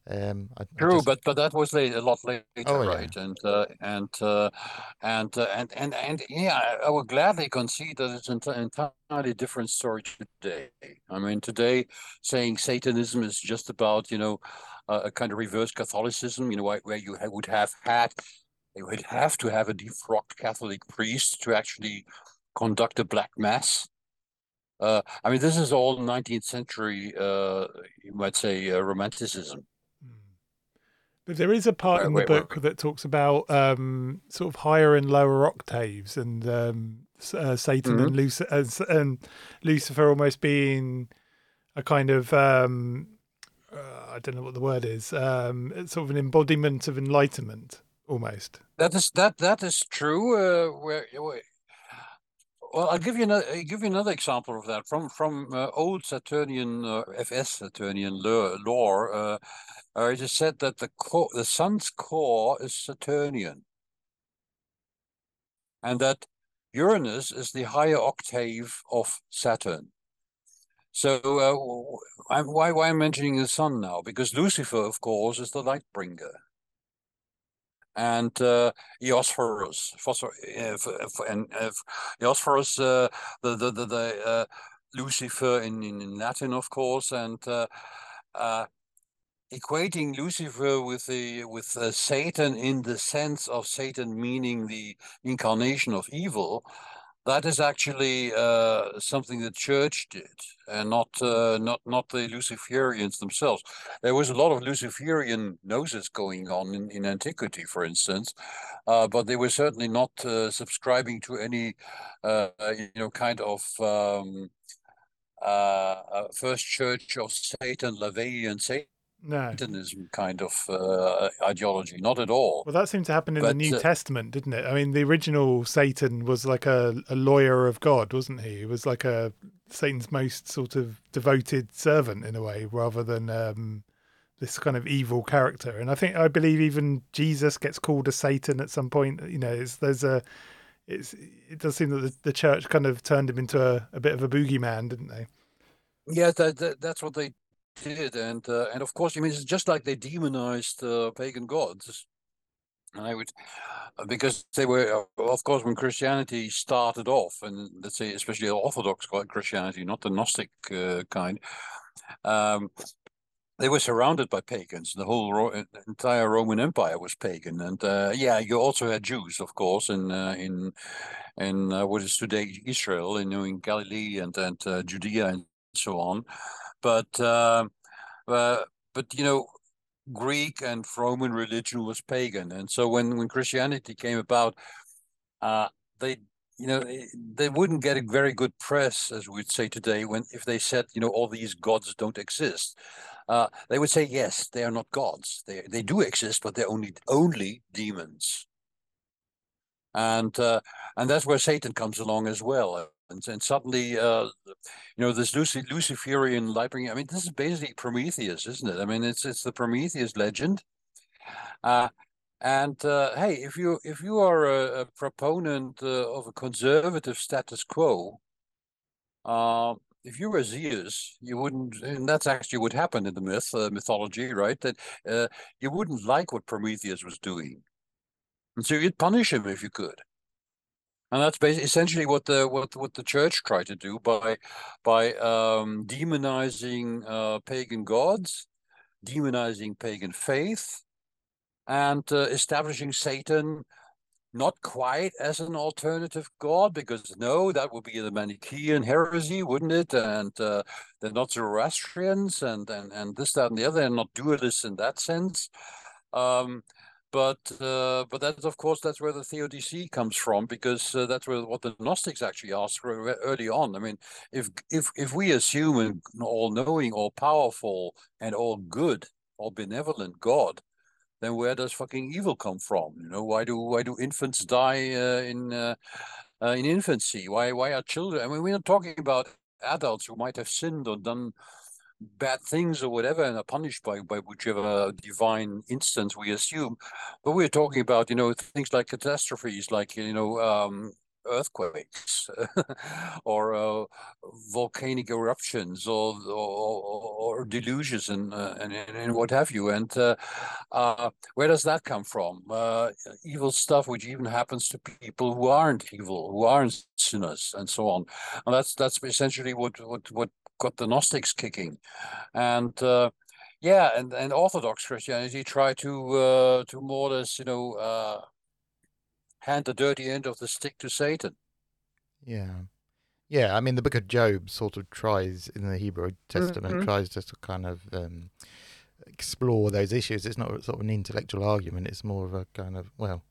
um, I, True, I just... but but that was late, a lot later, oh, right? Yeah. And uh, and uh, and uh, and and and yeah, I would gladly concede that it's an entirely different story today. I mean, today saying Satanism is just about you know a kind of reverse Catholicism, you know, where you would have had you would have to have a defrocked Catholic priest to actually conduct a black mass. Uh, I mean, this is all 19th century, uh, you might say, uh, romanticism. But there is a part wait, in the wait, book wait. that talks about um, sort of higher and lower octaves, and um, uh, Satan mm-hmm. and, Luc- as, and Lucifer almost being a kind of um, uh, I don't know what the word is, um, sort of an embodiment of enlightenment, almost. That is that that is true. Uh, where well, I'll give you another. I'll give you another example of that from from uh, old Saturnian uh, FS Saturnian lore. Uh, uh, it is said that the core, the sun's core is Saturnian, and that Uranus is the higher octave of Saturn. So uh, why why I'm mentioning the sun now? Because Lucifer, of course, is the light bringer and Eosphorus, phosphor, uh, and uh, Eosphorus, uh, the the the, the uh, Lucifer in, in Latin, of course, and equating Lucifer with the with uh, Satan in the sense of Satan meaning the incarnation of evil that is actually uh, something the church did, and not uh, not not the Luciferians themselves. There was a lot of Luciferian gnosis going on in, in antiquity, for instance, uh, but they were certainly not uh, subscribing to any uh, you know kind of um, uh, first church of Satan, LaVeyan Satan no. Satanism kind of uh, ideology, not at all. Well, that seemed to happen in but, the New uh, Testament, didn't it? I mean, the original Satan was like a, a lawyer of God, wasn't he? He was like a Satan's most sort of devoted servant in a way, rather than um, this kind of evil character. And I think I believe even Jesus gets called a Satan at some point. You know, there's a it's it does seem that the, the church kind of turned him into a, a bit of a boogeyman, didn't they? Yeah, that, that, that's what they did, and uh, and of course, I mean, it's just like they demonized uh, pagan gods. And I would, uh, because they were, uh, of course, when Christianity started off, and let's say especially Orthodox Christianity, not the Gnostic uh, kind, um, they were surrounded by pagans. The whole Ro- entire Roman Empire was pagan, and uh, yeah, you also had Jews, of course, in uh, in in uh, what is today Israel, in, in Galilee and and uh, Judea and so on. But uh, uh, but you know, Greek and Roman religion was pagan, and so when when Christianity came about, they you know they wouldn't get a very good press as we'd say today when if they said you know all these gods don't exist. Uh, they would say yes they are not gods. They they do exist but they're only only demons. And uh, and that's where satan comes along as well and, and suddenly uh, you know this Lucy, luciferian light bringing i mean this is basically prometheus isn't it i mean it's it's the prometheus legend uh, and uh, hey, if you if you are a, a proponent uh, of a conservative status quo, uh, if you were Zeus, you wouldn't, and that's actually what happened in the myth uh, mythology, right? That you wouldn't like what Prometheus was doing, and so you'd punish him if you could. And that's basically essentially what the what what the church tried to do by by um, demonizing uh, pagan gods, demonizing pagan faith, and uh, establishing Satan not quite as an alternative god, because no, that would be the Manichaean heresy, wouldn't it? And uh, they're not Zoroastrians, and, and and this, that, and the other, and not dualists in that sense. Um, but uh, but that's of course that's where the theodicy comes from because uh, that's where what the Gnostics actually asked early on. I mean, if if if we assume an all-knowing, all-powerful, and all-good, all-benevolent God, then where does fucking evil come from? You know, why do why do infants die uh, in uh, uh, in infancy? Why why are children? I mean, we're not talking about adults who might have sinned or done bad things or whatever and are punished by by whichever divine instance we assume. But we're talking about you know things like catastrophes like you know um, earthquakes or uh, volcanic eruptions or or, or delusions and, uh, and, and what have you. And uh, uh, where does that come from? Uh, evil stuff which even happens to people who aren't evil who aren't sinners and so on. And that's that's essentially what what what got the gnostics kicking and uh, yeah and and orthodox christianity try to to more or less you know hand the dirty end of the stick to Satan. Yeah. Yeah, I mean, the book of Job sort of tries, in the Hebrew Testament, mm-hmm. tries to kind of um, explore those issues. It's not sort of an intellectual argument. It's more of a kind of, well,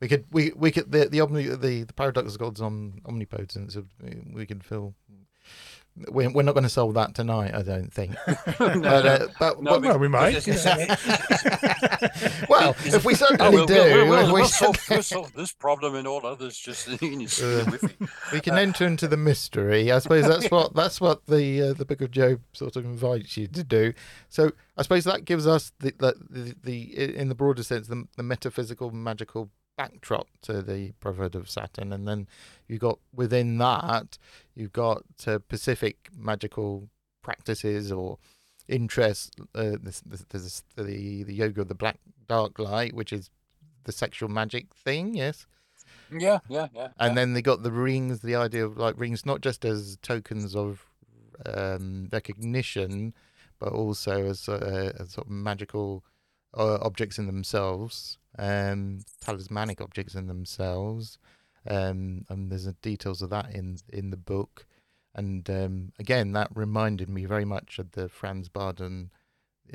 we could, we, we could, the, the, the, the paradox of God's om, omnipotence, we could feel we're, we're not going to solve that tonight, I don't think. no, but, uh, but, no, well, we might. well, if we certainly oh, we'll, do, we'll, we'll, we'll solve, solve, this problem and all others. Just uh, we can enter into the mystery. I suppose that's what that's what the uh, the Book of Job sort of invites you to do. So I suppose that gives us the the, the, the in the broader sense the, the metaphysical magical backdrop to the Brotherhood of Saturn, and then you've got within that you've got uh, Pacific magical practices or interests. Uh, there's, there's the the yoga of the black dark light, which is the sexual magic thing. Yes. Yeah, yeah, yeah. And yeah. then they got the rings, the idea of like rings, not just as tokens of um, recognition, but also as, a, as sort of magical uh, objects in themselves um, talismanic objects in themselves. Um, and there's details of that in in the book. And um, again, that reminded me very much of the Franz Bardon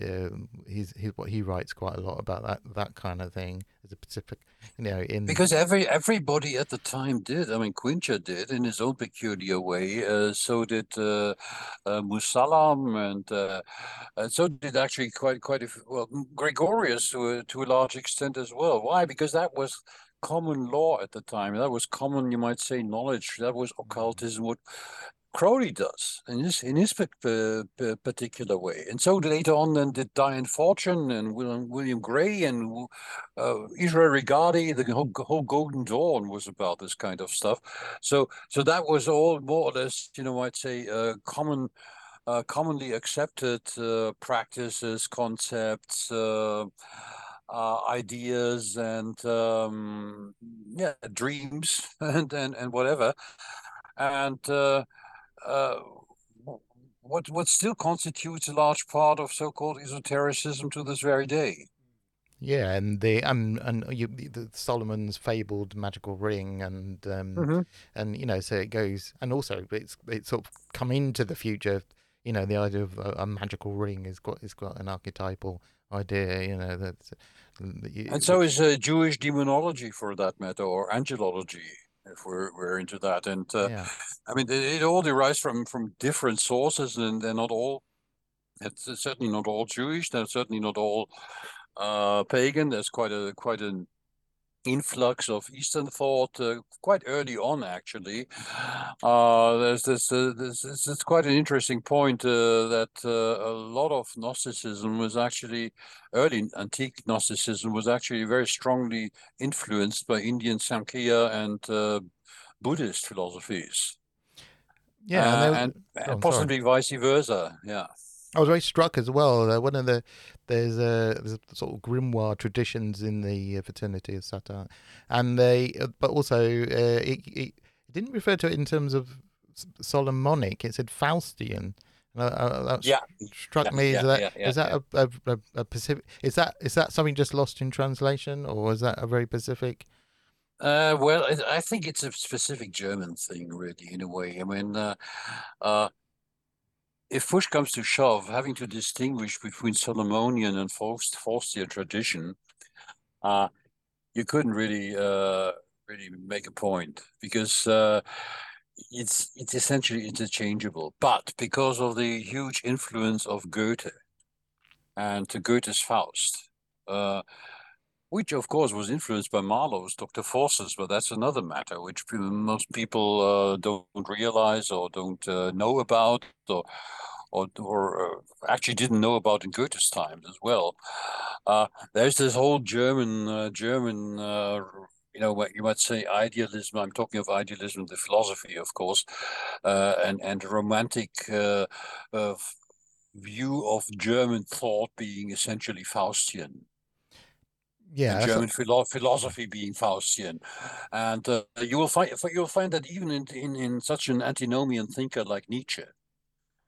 uh, he's, he's what he writes quite a lot about that that kind of thing as a specific you know in because every everybody at the time did i mean Quintscher did in his own peculiar way uh, so did uh, uh musallam and uh, and so did actually quite quite a well gregorius to a, to a large extent as well. Why? Because that was common law at the time. That was common you might say knowledge. That was occultism what Crowley does in his in his particular way, and so later on then did Dion Fortune and William, William Gray and uh, Israel Regardie. The whole, whole Golden Dawn was about this kind of stuff. So so that was all more or less, you know, I'd say uh, common. Uh, commonly accepted uh, practices, concepts, uh, uh, ideas, and um, yeah, dreams, and and and whatever. And uh, uh, what what still constitutes a large part of so-called esotericism to this very day. Yeah, and the and and you, the Solomon's fabled magical ring, and um, mm-hmm. and you know, so it goes, and also it's it's sort of come into the future. You know, the idea of a, a magical ring is got it's got an archetypal idea. You know that, and so is uh, Jewish demonology, for that matter, or angelology, if we're we're into that. And uh, yeah. I mean, it, it, all derives from from different sources, and they're not all. It's certainly not all Jewish. They're certainly not all uh, pagan. There's quite a quite an influx of Eastern thought uh, quite early on, actually. Uh, there's this, uh, this, this, this, quite an interesting point uh, that uh, a lot of Gnosticism was actually, early antique Gnosticism was actually very strongly influenced by Indian Samkhya and uh, Buddhist philosophies. Yeah, and, and, and possibly vice versa. Yeah. I was very struck as well. Uh, one of the there's a, there's a sort of grimoire traditions in the uh, fraternity of Satan, and they uh, but also uh, it, it, didn't refer to it in terms of Solomonic. It said Faustian. Uh, that yeah. struck yeah, me. Yeah, is that yeah, is that a, a, a, Pacific? Is that is that something just lost in translation, or is that a very Pacific? Uh, well, I think it's a specific German thing, really, in a way. I mean, uh, uh, if push comes to shove, having to distinguish between Solomonian and Faustian tradition, uh, you couldn't really uh, really make a point because uh, it's it's essentially interchangeable. But because of the huge influence of Goethe and to Goethe's Faust, uh, which of course was influenced by Marlowe's Dr. Faustus, but that's another matter which most people uh, don't realize or don't uh, know about or or, or uh, actually didn't know about in Goethe's times as well. Uh, there's this whole German uh, German uh, you know what you might say idealism. I'm talking of idealism, the philosophy, of course, and and romantic view of German thought being essentially Faustian yeah, German philo- philosophy being Faustian, and uh, you will find you'll find that even in, in in such an antinomian thinker like Nietzsche,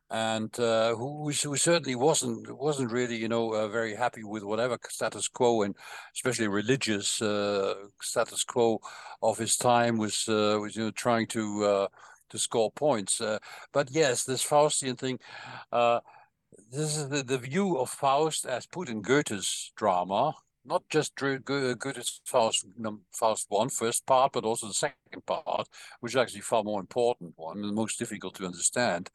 and uh, who, who certainly wasn't wasn't really you know uh, very happy with whatever status quo and especially religious uh, status quo of his time was uh, was you know trying to uh, to score points. but yes, this Faustian thing this is the, the view of Faust as put in Goethe's drama, not just Goethe's Faust, Faust one first part, but also the second part, which is actually far more important one and most difficult to understand,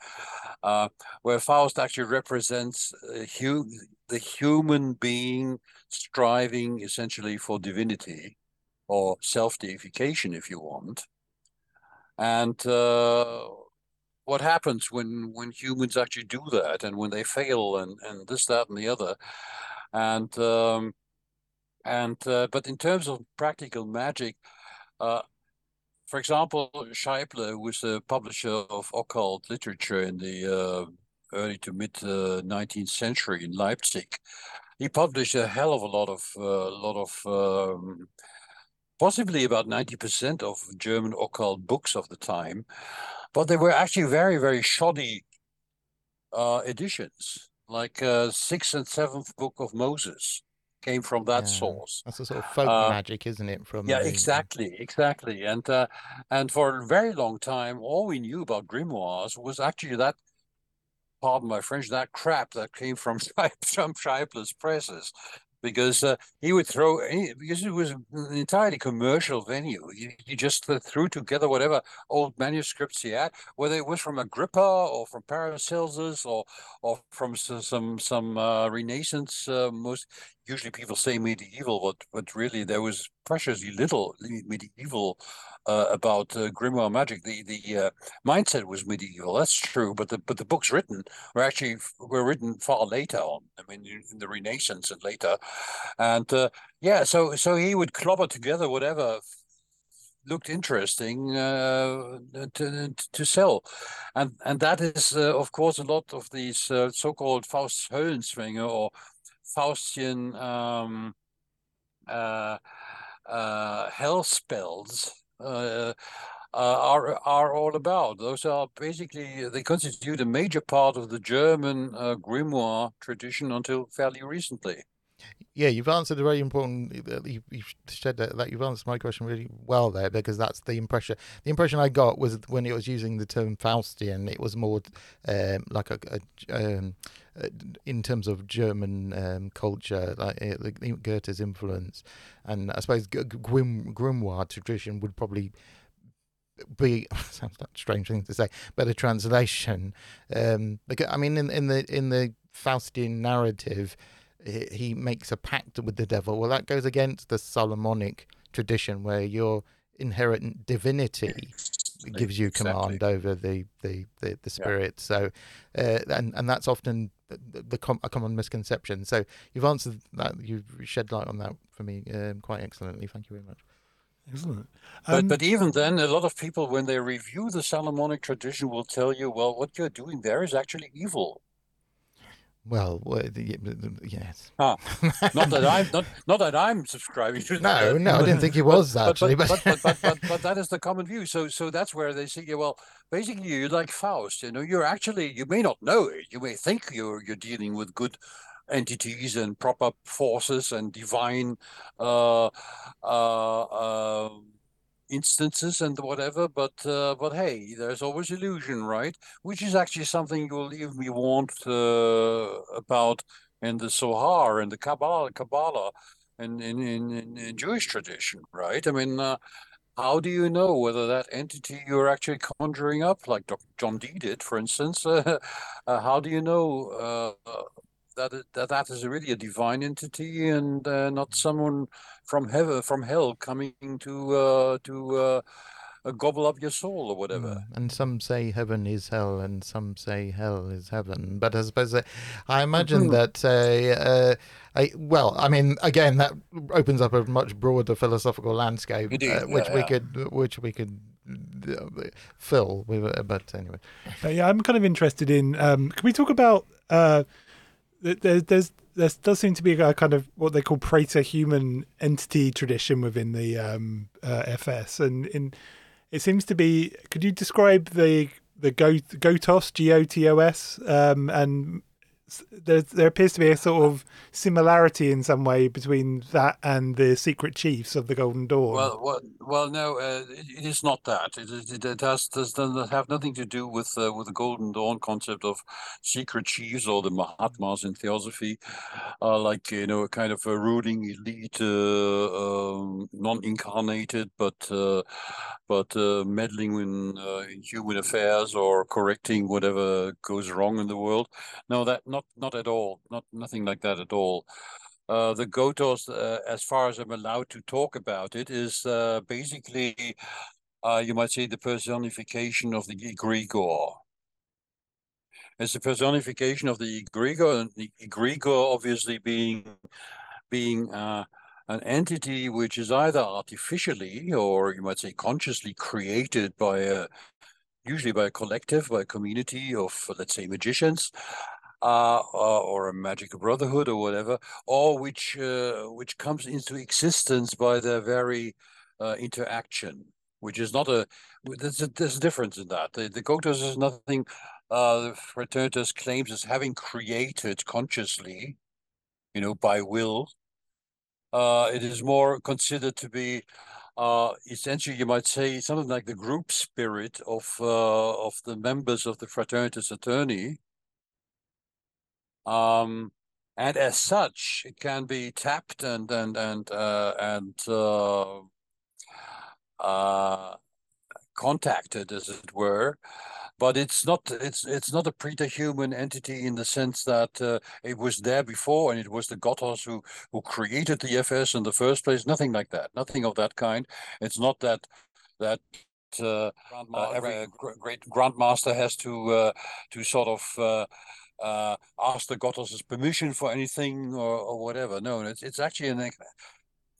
uh, where Faust actually represents hu- the human being striving essentially for divinity or self-deification, if you want, and uh, what happens when when humans actually do that and when they fail and and this that and the other? And um, and uh, but in terms of practical magic, uh, for example, Scheible was a publisher of occult literature in the uh, early to mid 19th uh, century in Leipzig. He published a hell of a lot of a uh, lot of um, possibly about 90% of German occult books of the time, but they were actually very, very shoddy uh, editions, like uh, sixth and seventh book of Moses came from that yeah. source. That's a sort of folk uh, magic, isn't it? From yeah, the, exactly, exactly. And uh, and for a very long time, all we knew about grimoires was actually that. Pardon my French. That crap that came from from Scheible's presses because uh, he would throw because it was an entirely commercial venue. He, he just threw together whatever old manuscripts he had, whether it was from Agrippa or from Paracelsus or or from some some uh, Renaissance. Uh, most usually people say medieval, but but really there was preciously little medieval uh, about uh, grimoire magic. The the uh, mindset was medieval. That's true, but the but the books written were actually were written far later on. I mean, in the Renaissance and later, and uh, yeah. So so he would clobber together whatever looked interesting uh, to, to sell. And and that is, uh, of course, a lot of these uh, so-called Faust Höllenzwänge or Faustian um, uh, uh, hell spells uh, uh, are are all about. Those are basically they constitute a major part of the German uh, grimoire tradition until fairly recently. Yeah, you've answered a very important. uh, You, you've said that, that you've answered my question really well there because that's the impression. The impression I got was when it was using the term Faustian, it was more um, like a, a um, in terms of German um, culture, like uh, the- Goethe's influence, and I suppose Grim, grimoire tradition would probably be sounds like a strange thing to say, but a translation. Um, because I mean, in in the in the Faustian narrative, he, he makes a pact with the devil. Well, that goes against the Solomonic tradition, where your inherent divinity gives you command Exactly. over the the the, the spirit. So, uh, and and that's often the, the com- a common misconception. So you've answered that. You've shed light on that for me um, quite excellently. Thank you very much. Excellent. But Um, but even then, a lot of people, when they review the Solomonic tradition, will tell you, well, what you're doing there is actually evil. Well, yes. Ah, Not that I'm not not that I'm subscribing to No, that. no, I didn't think he was but, actually. but, But, but, but, but, but, but that is the common view. So so that's where they say, yeah, well, basically you're like Faust, you know, you're actually you may not know it. You may think you're you're dealing with good entities and proper forces and divine uh uh, uh instances and whatever, but uh, but hey, there's always illusion, right? Which is actually something you'll leave me warned uh, about in the Zohar and the Kabbalah, Kabbalah, and in, in, in, Jewish tradition, right? I mean, uh, how do you know whether that entity you're actually conjuring up, like Dr. John Dee did, for instance, uh, how do you know uh, that that that is really a divine entity and uh, not someone from heaven, from hell, coming to uh, to uh, uh, gobble up your soul or whatever? Mm, and some say heaven is hell, and some say hell is heaven. But I suppose that, I imagine Mhm. that, uh, uh, I, well, I mean, again, that opens up a much broader philosophical landscape, Indeed, uh, which yeah, we yeah. could, which we could uh, fill with. uh, But anyway, Uh, yeah, I'm kind of interested in. Um, can we talk about? Th- there, there's there does seem to be a kind of what they call praeter-human entity tradition within the um, uh, FS, and in it seems to be. Could you describe the the Go, Gotos G O T O S um, and there there appears to be a sort of similarity in some way between that and the secret chiefs of the Golden Dawn. Well, well, well, no, uh, it, is not that. It, it, it does have nothing to do with uh, with the Golden Dawn concept of secret chiefs or the Mahatmas in theosophy, uh, like you know, a kind of a ruling elite, uh, um, non-incarnated, but uh, but uh, meddling in, in human affairs or correcting whatever goes wrong in the world. No, that not not not at all. Not nothing like that at all. Uh, the Gotos, uh, as far as I'm allowed to talk about it, is uh, basically, uh, you might say, the personification of the egregor. It's the personification of the egregor, and the egregor obviously being being uh, an entity which is either artificially or you might say consciously created by a usually by a collective, by a community of let's say magicians, uh, or, a magical brotherhood or whatever, or which uh, which comes into existence by their very uh, interaction, which is not a there's a, there's a difference in that. The, the is nothing. Uh, the Fraternitas claims as having created consciously, you know, by will. Uh, it is more considered to be uh, essentially, you might say, something like the group spirit of uh, of the members of the Fraternitas Saturni. Um, and as such, it can be tapped and and and uh, and uh, uh, contacted, as it were. But it's not it's it's not a preterhuman entity in the sense that uh, it was there before and it was the Gotos who who created the FS in the first place. Nothing like that. Nothing of that kind. It's not that that uh, uh, every gr- great grandmaster has to uh, to sort of uh, uh, ask the Gotos' permission for anything or, or whatever. No, it's it's actually an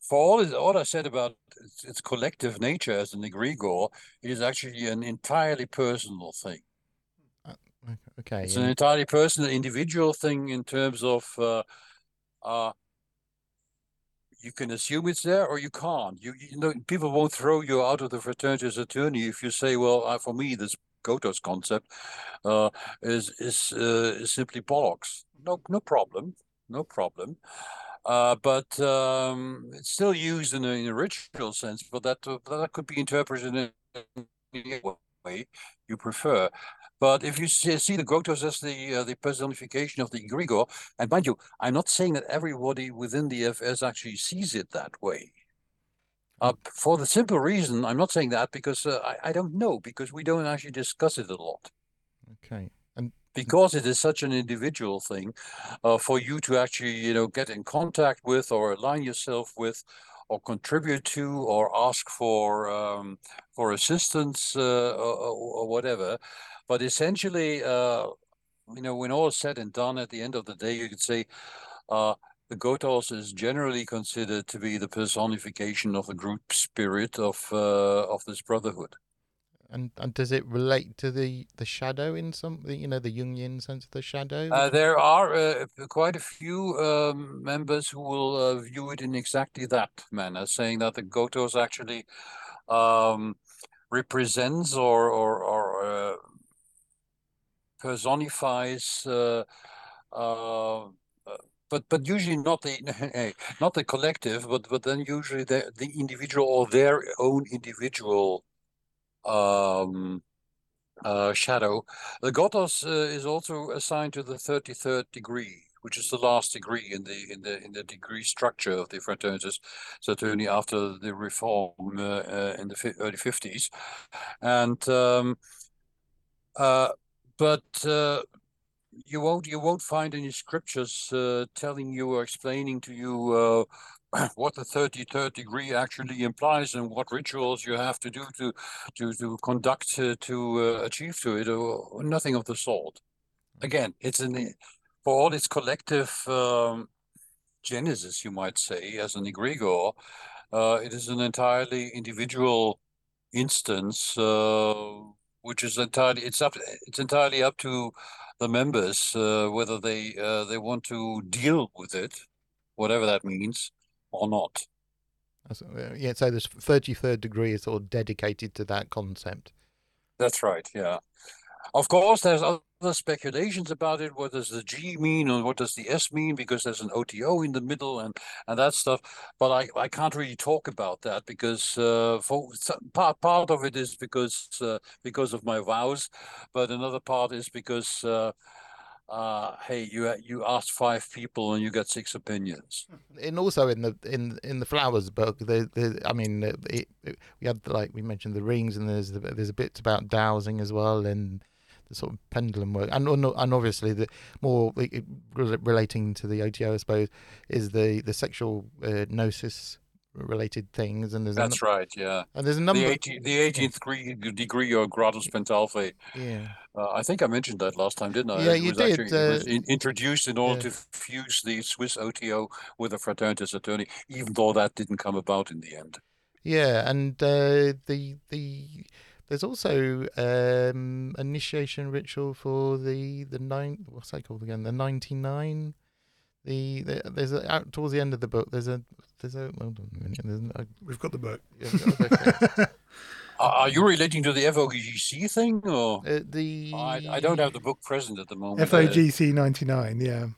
for all is all I said about its, its collective nature as an egregor, it is actually an entirely personal thing. okay. It's and- an entirely personal, individual thing in terms of uh, uh, you can assume it's there or you can't. You, you know, people won't throw you out of the fraternitas Saturni if you say, "Well, uh, for me, this Gotos concept uh, is is uh, simply bollocks." No, no problem, no problem. Uh, but um, it's still used in a, ritual sense, but that uh, that could be interpreted in any way you prefer. But if you see, see the Gotos as the uh, the personification of the egregor, and mind you, I'm not saying that everybody within the FS actually sees it that way. Uh, for the simple reason, I'm not saying that because uh, I, I don't know, because we don't actually discuss it a lot. Okay. And because it is such an individual thing, uh, for you to actually, you know, get in contact with or align yourself with or contribute to or ask for um, for assistance uh, or, or, whatever. But essentially, uh, you know, when all is said and done, at the end of the day, you could say uh, the Gotos is generally considered to be the personification of the group spirit of uh, of this brotherhood. And and does it relate to the the shadow in some you know the Jungian sense of the shadow? Uh, there are uh, quite a few um, members who will uh, view it in exactly that manner, saying that the Gotos actually um, represents or or, or uh, personifies. But but usually not the not the collective, but but then usually the the individual or their own individual um, uh, shadow. The Gotos uh, is also assigned to the 33rd degree, which is the last degree in the in the in the degree structure of the fraternities, certainly after the reform uh, uh in the early 50s, and um, uh, but uh, you won't you won't find any scriptures telling you or explaining to you what the 33rd degree actually implies and what rituals you have to do to to to conduct uh, to uh, achieve to it or nothing of the sort. Again it's in for all its collective um, genesis you might say as an egregor uh, it is an entirely individual instance uh, which is entirely it's up it's entirely up to the members uh, whether they uh, they want to deal with it whatever that means or not. Uh, yeah, so this 33rd degree is of dedicated to that concept. That's right, yeah. Of course, there's other speculations about it. What does the G mean and what does the S mean? Because there's an OTO in the middle and, and that stuff. But I, I can't really talk about that because uh, for part part of it is because uh, because of my vows, but another part is because uh, uh, hey, you you asked five people and you got six opinions. And also in the in in the flowers book, the, the I mean, it, it, we had like we mentioned the rings, and there's there's a bit about dowsing as well, and the sort of pendulum work, and and obviously the more relating to the OTO, I suppose, is the the sexual uh, gnosis related things. And there's that's right yeah. and there's a number the 18th, the 18th degree, degree or gradus pentalphae yeah. Uh, i think i mentioned that last time didn't i? Yeah it you did actually, uh, in, introduced in order yeah. to fuse the swiss oto with the fraternitas saturni even though that didn't come about in the end. Yeah and uh, the the there's also um initiation ritual for the the nine what's that called again the 99 the, the there's a, out towards the end of the book. There's a there's a hold on a minute. There's a, We've got the book. Yeah, Are you relating to the FOGC thing or uh, the? I, I don't have the book present at the moment. FOGC ninety nine. Yeah.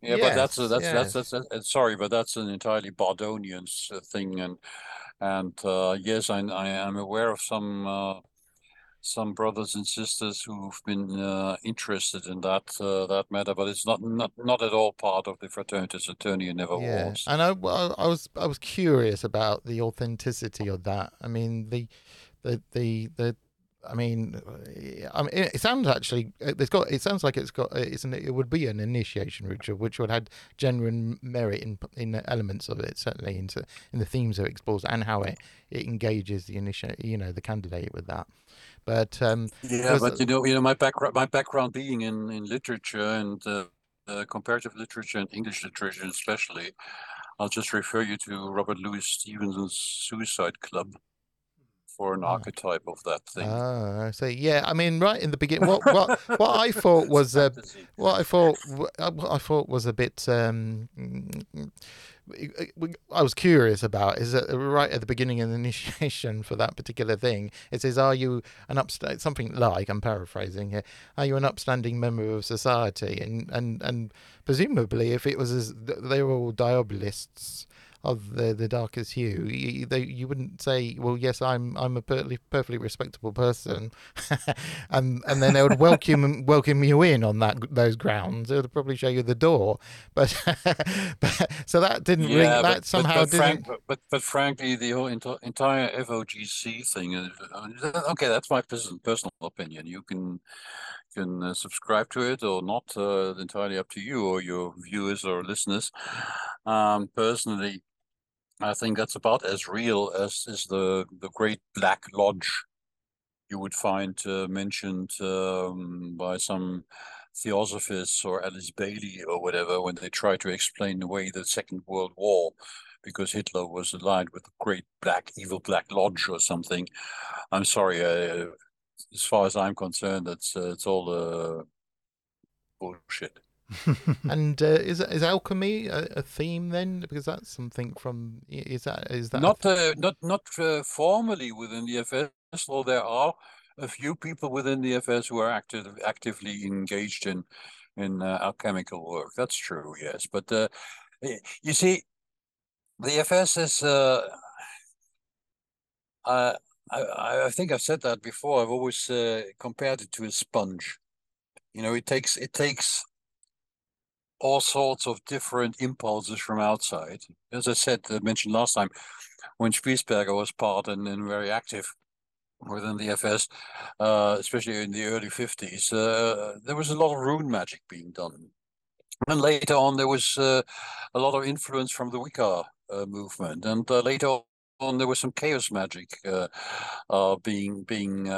Yeah, yes, but that's a, that's, yes. that's, that's that's sorry, but that's an entirely Bardonian thing, and and uh, yes, I I am aware of some uh, some brothers and sisters who've been uh, interested in that uh, that matter, but it's not not not at all part of the fraternitas saturni and never yeah. was. And I, I was I was curious about the authenticity of that. I mean the the the the. I mean, I mean, it sounds actually. It's got. It sounds like it's got. It's an. It would be an initiation ritual, which would have genuine merit in in the elements of it, certainly into in the themes it explores and how it it engages the initiate. You know, the candidate with that. But um, yeah, but you know, you know, my background, my background being in in literature and uh, uh, comparative literature and English literature, especially, I'll just refer you to Robert Louis Stevenson's Suicide Club. For an archetype of that thing. Ah, I see. Yeah, I mean, right in the beginning, what what what I thought was uh, what I thought uh, what I thought was a bit. Um, I was curious about is that right at the beginning of the initiation for that particular thing, it says, "Are you an upstand something like I'm paraphrasing here? Are you an upstanding member of society?" And and and presumably, if it was as they were all diabolists, of the the darkest hue, you, they, you wouldn't say, "Well, yes, I'm I'm a perfectly perfectly respectable person," and and then they would welcome welcome you in on that those grounds. They would probably show you the door, but, but so that didn't yeah, ring. But, that somehow but, but didn't. Frank, but but frankly, the whole entire FOGC thing. Uh, okay, that's my personal opinion. You can can uh, subscribe to it or not. Uh, entirely up to you or your viewers or listeners. Um, personally, I think that's about as real as is the the Great Black Lodge you would find uh, mentioned um, by some theosophists or Alice Bailey or whatever when they try to explain away the Second World War because Hitler was allied with the Great Black Evil Black Lodge or something. I'm sorry, uh, as far as I'm concerned, that's uh, it's all uh, bullshit. and uh, is is alchemy a, a, theme then? Because that's something from is that is that not uh, not not uh, formally within the FS. Well, there are a few people within the FS who are active, actively engaged in in uh, alchemical work. That's true, yes. But uh, you see, the FS is. Uh, I, I think I've said that before. I've always compared it to a sponge. You know, it takes it takes all sorts of different impulses from outside. As I said, I mentioned last time, when Spiesberger was part and, and very active within the FS, uh, especially in the early 50s, uh, there was a lot of rune magic being done. And later on, there was uh, a lot of influence from the Wicca uh, movement. And uh, later on, there was some chaos magic uh, being being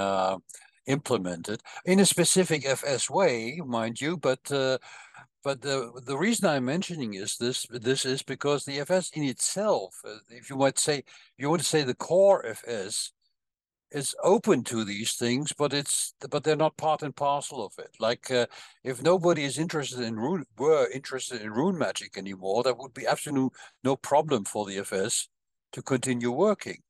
implemented in a specific FS way, mind you, but but the the reason I'm mentioning is this this is because the FS in itself, uh, if you might say, you want to say the core FS is open to these things, but it's but they're not part and parcel of it. Like uh, if nobody is interested in rune were interested in rune magic anymore, that would be absolutely no problem for the FS to continue working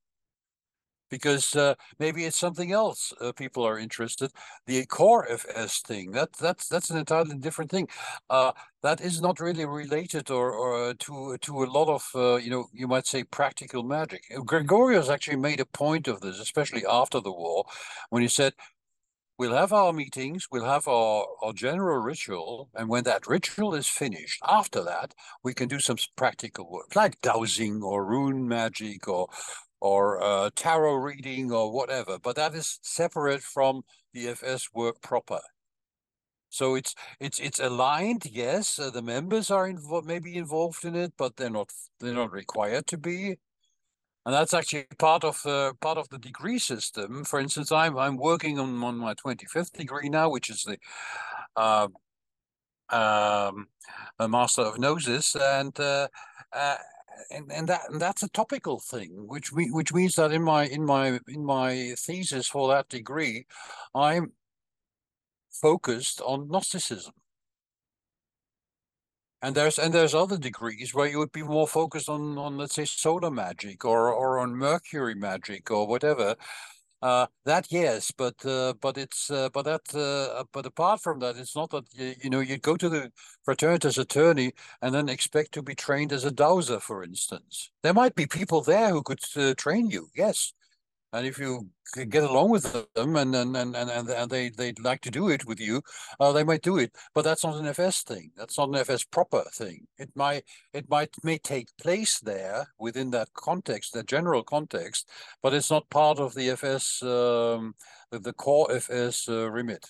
because uh, maybe it's something else uh, people are interested. The core FS thing that that's that's an entirely different thing. Uh, that is not really related or, or uh, to to a lot of uh, you know you might say practical magic. Gregorius actually made a point of this, especially after the war, when he said. We'll have our meetings, we'll have our, our general ritual, and when that ritual is finished, after that, we can do some practical work, like dowsing or rune magic or or uh, tarot reading or whatever, but that is separate from the FS work proper. So it's it's it's aligned. Yes, uh, the members are involved, maybe involved in it, but they're not they're not required to be. And that's actually part of uh, part of the degree system. For instance, I'm I'm working on on my twenty fifth degree now, which is the uh, um, a Master of Gnosis, and uh, uh and, and that and that's a topical thing, which we, which means that in my in my in my thesis for that degree, I'm focused on Gnosticism. And there's and there's other degrees where you would be more focused on on let's say solar magic or or on Mercury magic or whatever. Uh, that yes, but uh, but it's uh, but that uh, but apart from that, it's not that you, you know you go to the fraternitas Saturni and then expect to be trained as a dowser, for instance. There might be people there who could uh, train you, yes, and if you get along with them and and and and, and they they'd like to do it with you, uh, they might do it. But that's not an FS thing. That's not an FS proper thing. It might it might may take place there within that context, that general context, but it's not part of the FS um, the, the core FS uh, remit.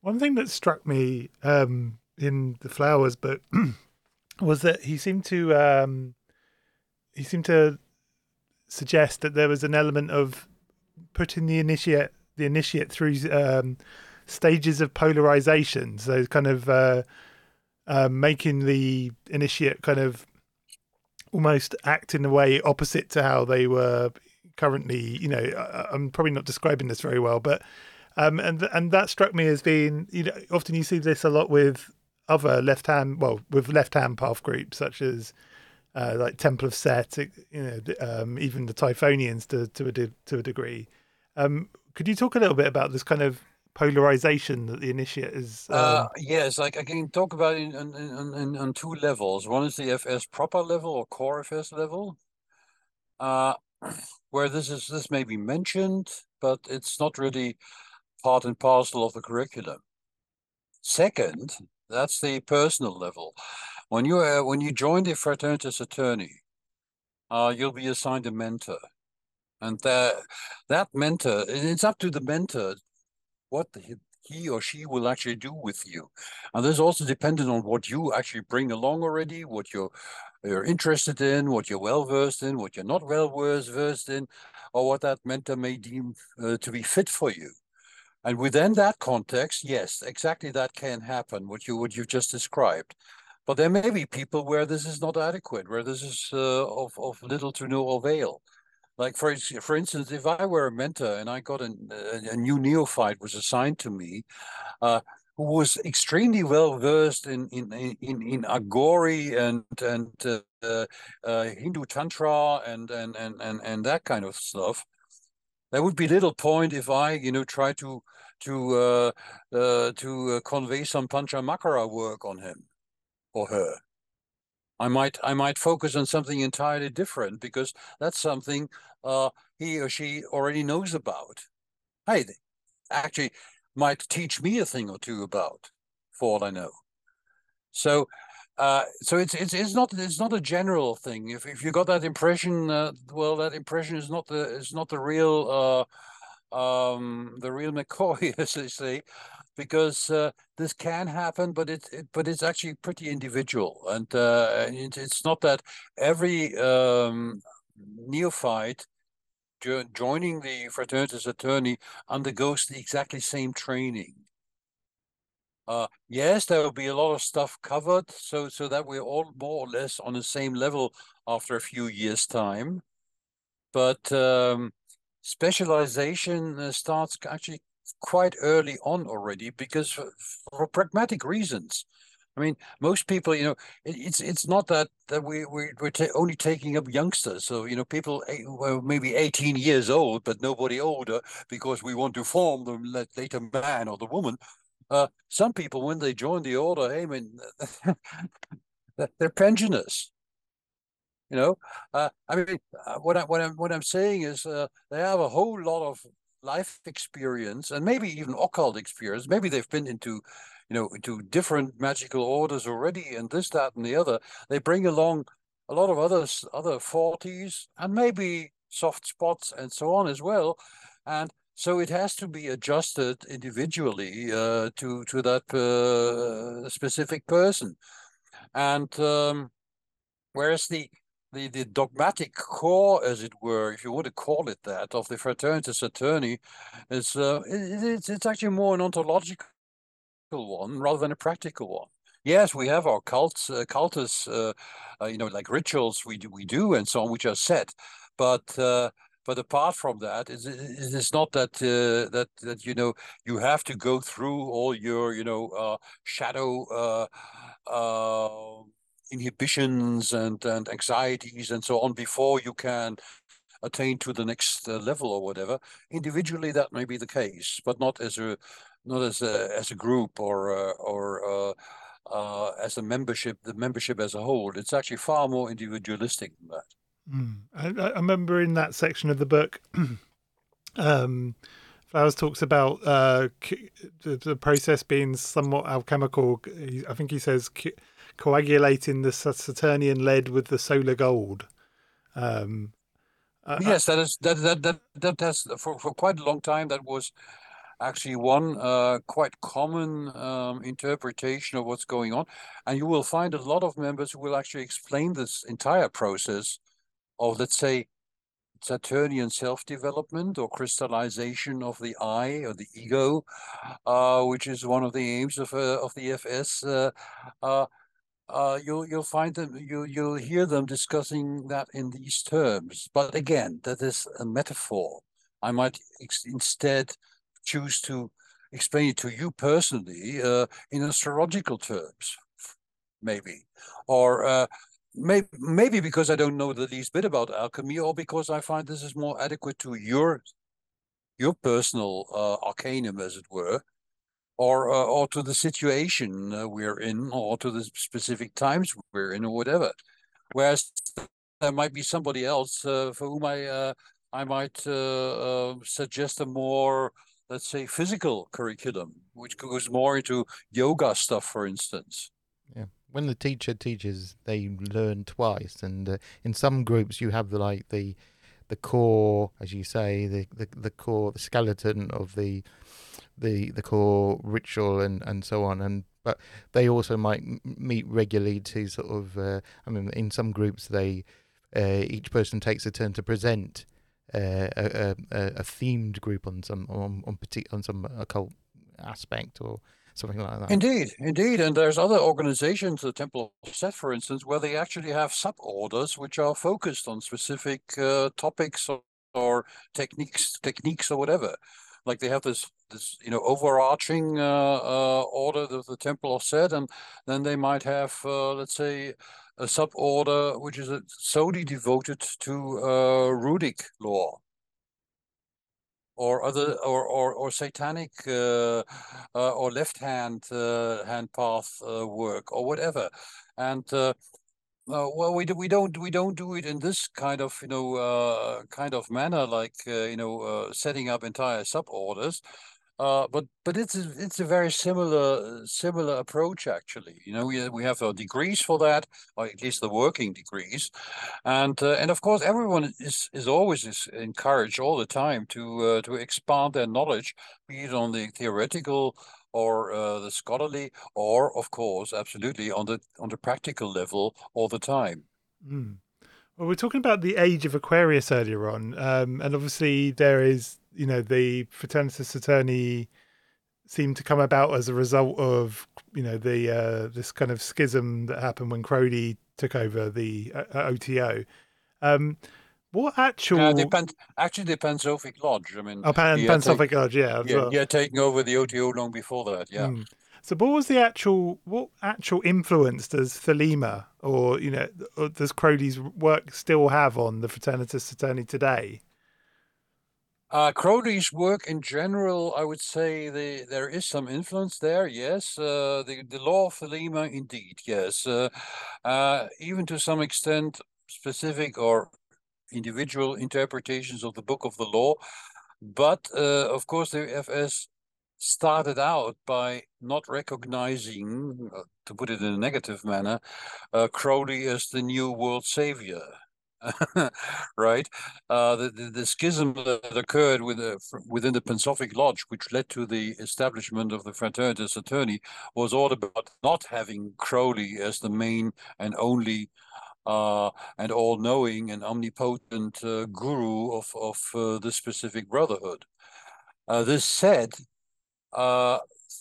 One thing that struck me um, in the flowers, but was that he seemed to um, he seemed to suggest that there was an element of putting the initiate the initiate through um, stages of polarization. So kind of uh, uh, making the initiate kind of almost act in a way opposite to how they were currently. You know, I, I'm probably not describing this very well, but um, and and that struck me as being you know often you see this a lot with other left hand well with left hand path groups such as uh, like Temple of Set, you know, um, even the Typhonians to to a de- to a degree. Um, could you talk a little bit about this kind of polarization that the initiate is? Um... Uh, yes, like I can talk about it on, on, on, two levels. One is the FS proper level or core FS level, uh, where this is this may be mentioned, but it's not really part and parcel of the curriculum. Second, that's the personal level. When you uh, when you join the fraternitas Saturni, uh, you'll be assigned a mentor, and that that mentor, it's up to the mentor what the, he or she will actually do with you, and this also dependent on what you actually bring along already, what you're you're interested in, what you're well versed in, what you're not well versed in, or what that mentor may deem uh, to be fit for you. And within that context, yes, exactly that can happen, what you what you've just described. But there may be people where this is not adequate, where this is uh, of, of little to no avail. Like for for instance, if I were a mentor and I got a, a new neophyte was assigned to me, uh, who was extremely well versed in in in in Aghori and and uh, uh, Hindu tantra and and and and and that kind of stuff, there would be little point if I, you know, try to to uh, uh, to uh, convey some panchamakara work on him or her. I might I might focus on something entirely different because that's something uh, he or she already knows about. Hey, actually, might teach me a thing or two about, for all I know. So uh, so it's it's it's not it's not a general thing. If if you got that impression, uh, well, that impression is not the is not the real uh, um, the real McCoy, as they say, because uh, this can happen, but it, it, but it's actually pretty individual, and uh, it, it's not that every um, neophyte jo- joining the fraternitas Saturni undergoes the exactly same training. Uh, yes, there will be a lot of stuff covered, so so that we're all more or less on the same level after a few years' time. But um, specialization uh, starts actually quite early on already because for, for pragmatic reasons. I mean, most people, you know, it, it's it's not that that we we we're only taking up youngsters. So you know, people well, maybe eighteen years old, but nobody older because we want to form the later man or the woman. Uh, some people, when they join the order, I mean, they're pensioners. You know, uh, I mean, uh, what I what I'm what I'm saying is uh, they have a whole lot of life experience and maybe even occult experience. Maybe they've been into, you know, into different magical orders already, and this, that, and the other. They bring along a lot of others, other forties, and maybe soft spots and so on as well. And so it has to be adjusted individually uh, to to that uh, specific person, and um, whereas the, the the dogmatic core, as it were, if you want to call it that, of the fraternitas Saturni, is uh, it, it's it's actually more an ontological one rather than a practical one. Yes, we have our cults, uh, cultus, uh, uh, you know, like rituals we do, we do, and so on, which are set, but uh, but apart from that, it's, it's not that uh, that that you know you have to go through all your you know uh, shadow uh, uh, inhibitions and and anxieties and so on before you can attain to the next uh, level or whatever. Individually, that may be the case, but not as a not as a as a group or uh, or uh, as a membership. The membership as a whole, it's actually far more individualistic than that. Mm. I, I, remember in that section of the book, um, Flowers talks about uh, the, the, process being somewhat alchemical. I think he says coagulating the Saturnian lead with the solar gold. Um, yes, that is that that that that has for for quite a long time. That was actually one uh, quite common um, interpretation of what's going on, and you will find a lot of members who will actually explain this entire process of, let's say, Saturnian self-development or crystallization of the I or the ego, uh, which is one of the aims of uh, of the FS. Uh, uh, uh, you'll find them you you'll hear them discussing that in these terms. But again, that is a metaphor. I might instead choose to explain it to you personally uh, in astrological terms, maybe, or uh, maybe maybe because I don't know the least bit about alchemy, or because I find this is more adequate to your your personal uh, arcanum, as it were, or uh, or to the situation uh, we're in, or to the specific times we're in, or whatever. Whereas there might be somebody else uh, for whom I uh, I might uh, suggest a more let's say physical curriculum, which goes more into yoga stuff, for instance. Yeah, when the teacher teaches, they learn twice, and in some groups you have the like the the core, as you say, the, the, the core, the skeleton of the the the core ritual and, and so on. And but they also might meet regularly to sort of. Uh, I mean, in some groups, they uh, each person takes a turn to present uh, a, a, a themed group on some on on, on some occult aspect or something like that. Indeed, indeed. And there's other organizations, the Temple of Set, for instance, where they actually have sub-orders which are focused on specific uh, topics or, or, techniques, techniques or whatever. Like they have this, this you know, overarching uh, uh, order of the Temple of Set, and then they might have, uh, let's say, a sub-order which is uh, solely devoted to uh, runic law. Or other or or, or satanic uh, uh, or left hand uh, hand path uh, work or whatever. And uh, uh, well we do, we don't we don't do it in this kind of you know kind of manner like you know setting up entire suborders uh, but but it's a, it's a very similar similar approach actually. You know, we we have degrees for that, or at least the working degrees, and uh, and of course everyone is is always is encouraged all the time to uh, to expand their knowledge, be it on the theoretical or uh, the scholarly, or of course absolutely on the on the practical level all the time. Mm. Well, we're talking about the age of Aquarius earlier on, um, and obviously there is you know the Fraternitas Saturni seemed to come about as a result of you know the uh, this kind of schism that happened when Crowley took over the uh, OTO. Um, what actual? Uh, depend, actually, the Pansophic Lodge. I mean, oh, Pan, Pansophic Lodge, yeah, yeah, well. yeah, taking over the OTO long before that, yeah. Mm. So, what was the actual? What actual influence does Thelema, or you know, or does Crowley's work still have on the Fraternitas Saturni today? Uh, Crowley's work in general, I would say the, there is some influence there, yes. Uh, the, the law of Thelema, indeed, yes. Uh, uh, even to some extent, specific or individual interpretations of the Book of the Law. But uh, of course, the FS started out by not recognizing, uh, to put it in a negative manner, Crowley as the new world savior. right? Uh, the, the, schism that occurred with, uh, within the Pansophic Lodge, which led to the establishment of the Fraternitas Saturni, was all about not having Crowley as the main and only uh, and all-knowing and omnipotent uh, guru of, of uh, the specific brotherhood. Uh, this said,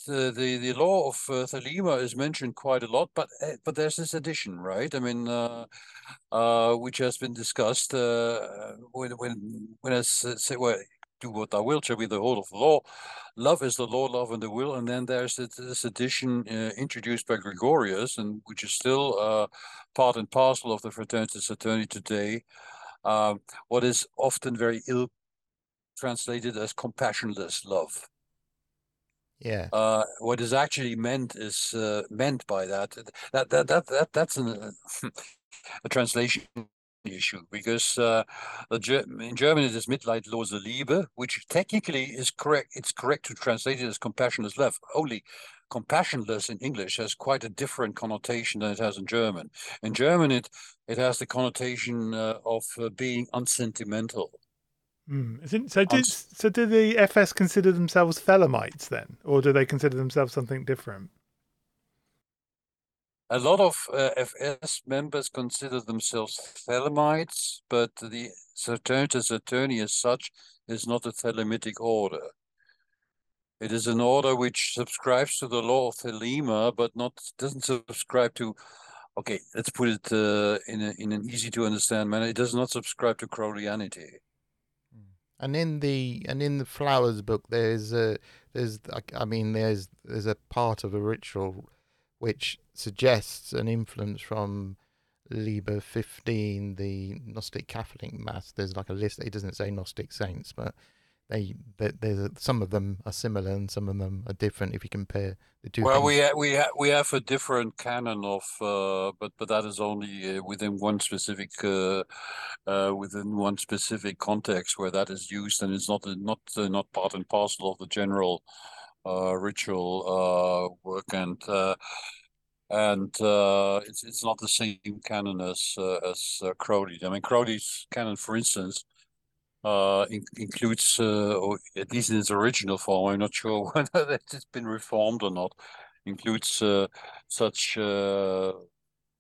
the, the, the law of uh, Thelema is mentioned quite a lot, but uh, but there's this addition, right? I mean, uh, uh, which has been discussed uh, when when when I say, well, do what thou wilt shall be the whole of the law. Love is the law, love and the will, and then there's this, addition uh, introduced by Gregorius, and which is still uh, part and parcel of the Fraternitas Saturni today. Um, what is often very ill translated as compassionless love. Yeah. Uh, what is actually meant is uh, meant by that that that that, that that's an, a translation issue because uh, in German it is Mitleidlose Liebe, which technically is correct. It's correct to translate it as compassionless love. Only compassionless in English has quite a different connotation than it has in German. In German, it it has the connotation uh, of uh, being unsentimental. Mm. So, did so do the FS consider themselves Thelemites then, or do they consider themselves something different? A lot of uh, FS members consider themselves Thelemites, but the Fraternitas Saturni as such is not a Thelemitic order. It is an order which subscribes to the law of Thelema, but not doesn't subscribe to okay, let's put it uh, in a, in an easy to understand manner. It does not subscribe to Crowleyanity. And in the and in the flowers book, there's a there's I mean there's there's a part of a ritual which suggests an influence from Liber 15, the Gnostic Catholic Mass. There's like a list. It doesn't say Gnostic saints, but they, there's a, some of them are similar and some of them are different if you compare the two. Well, things. we ha- we ha- we have a different canon of, uh, but but that is only uh, within one specific uh, uh, within one specific context where that is used, and it's not not uh, not part and parcel of the general ritual uh, work and. Uh, and uh, it's it's not the same canon as as uh, Crowley. I mean, Crowley's canon, for instance, uh, in, includes, uh, at least in its original form, I'm not sure whether it's been reformed or not, includes uh, such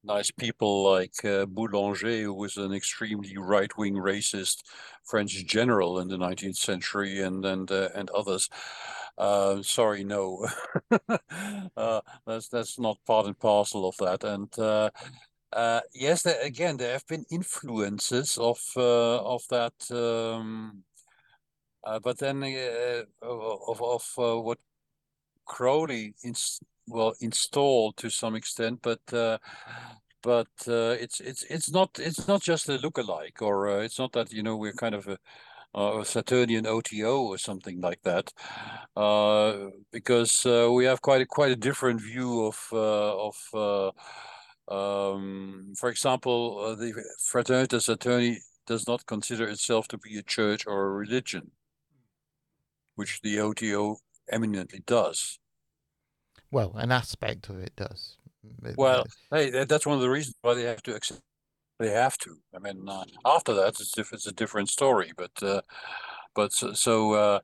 nice people like Boulanger, who was an extremely right-wing racist French general in the 19th century, and and and others. Uh, sorry, no, uh, that's that's not part and parcel of that. And uh, uh, yes, there, again, there have been influences of uh, of that, um, uh, but then uh, of of uh, what Crowley ins well installed to some extent, but uh, but uh, it's it's it's not it's not just a lookalike, or uh, it's not that you know we're kind of a, a Saturnian OTO or something like that, uh, because uh, we have quite a quite a different view of uh, of. Uh, um, for example, uh, the Fraternitas Saturni does not consider itself to be a church or a religion, which the OTO eminently does. well, an aspect of it does. It- Well, hey, that's one of the reasons why they have to accept. They have to. I mean, uh, after that, it's diff- it's a different story. But uh, but so, so uh,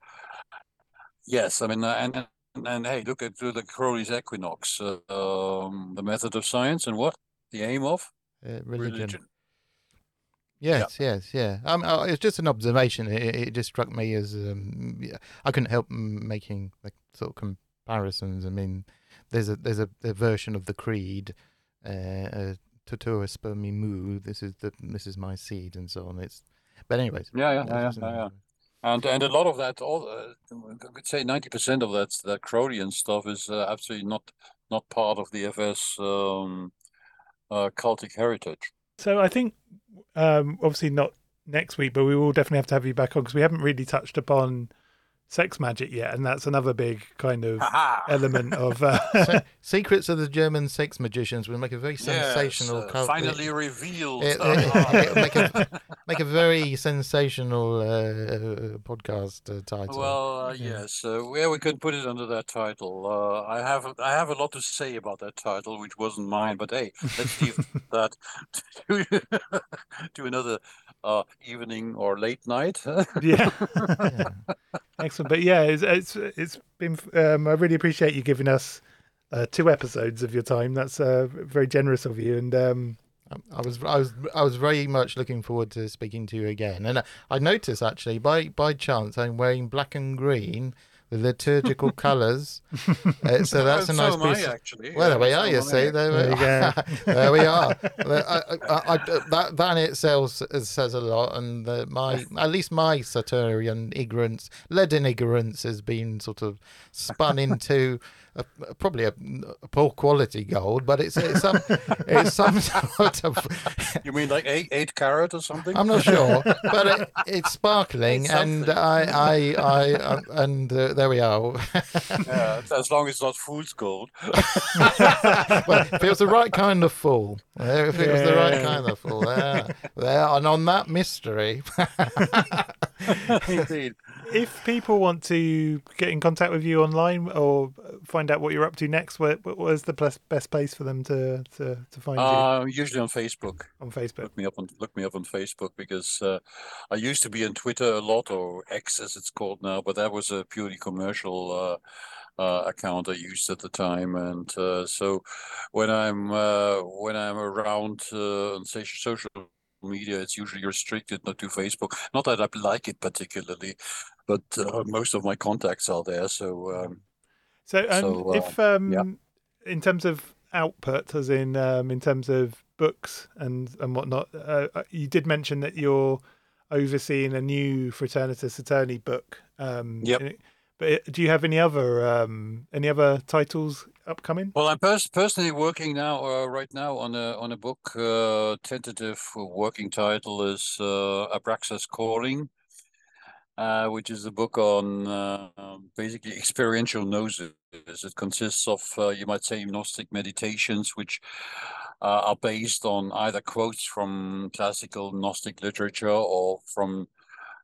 yes, I mean, uh, and and, and hey, look at the Crowley's equinox, uh, um, the method of science, and what the aim of uh, religion. religion. Yes, yes, yeah. Um, it's just an observation. It, it just struck me as um, yeah, I couldn't help m- making like sort of comparisons. I mean, there's a there's a, a version of the creed, uh, "Tutua spermi mu." This is the this is my seed, and so on. It's, but anyways. Yeah, yeah, yeah, yeah, yeah. And and a lot of that, all uh, I could say ninety percent of that that Crowleyan stuff is uh, absolutely not not part of the FS um, uh, cultic heritage. So I think, um, obviously not next week, but we will definitely have to have you back on because we haven't really touched upon sex magic yet, and that's another big kind of element of. Uh, Se- Secrets of the German sex magicians will make a very sensational. Yes, uh, cult- finally revealed. it, it, it make a make a very sensational uh, podcast uh, title. Well, uh, Yeah. yes, uh, yeah, we can put it under that title. Uh, I have I have a lot to say about that title, which wasn't mine. But hey, let's leave that to, to another uh, evening or late night. yeah. Yeah. Excellent, but yeah, it's it's it's been. Um, I really appreciate you giving us uh, two episodes of your time. That's uh, very generous of you, and um, I was I was I was very much looking forward to speaking to you again, and I, noticed actually by by chance I'm wearing black and green, liturgical colours. Uh, so that's a so nice am I, actually. Well, yeah, there we so are. You see, there, There we go. there we are. I, I, that that in itself says a lot, and uh, my at least my Saturnian ignorance, leaden ignorance, has been sort of spun into a, probably a, a poor quality gold, but it's it's some it's some sort of You mean like eight eight carat or something? I'm not sure, but it, it's sparkling, It's and something. I I I uh, and uh, there we are. yeah, as long as it's not fool's gold. well, if it was the right kind of fool, uh, if it was the right kind of fool, there, there, and on that mystery, Indeed. If people want to get in contact with you online or find out what you're up to next, where what is the best best place for them to to, to find you Uh, usually on Facebook. on Facebook? Look me up on look me up on Facebook because uh, I used to be on Twitter a lot or X as it's called now, but that was a purely commercial uh, uh, account I used at the time, and uh, so when I'm uh, when I'm around uh, on social media, it's usually restricted not to Facebook. Not that I like it particularly, but uh, most of my contacts are there. So um, So, and So, uh, if um, in terms of output, as in um, in terms of books and and whatnot. Uh, uh you did mention that you're overseeing a new Fraternitas Saturni book. Um, yep. But uh, do you have any other um, any other titles upcoming? Well, I'm pers- personally working now uh, right now on a on a book. Uh, tentative working title is uh, Abraxas Calling, uh, which is a book on uh, basically experiential gnosis. It consists of uh, you might say Gnostic meditations, which uh, are based on either quotes from classical Gnostic literature or from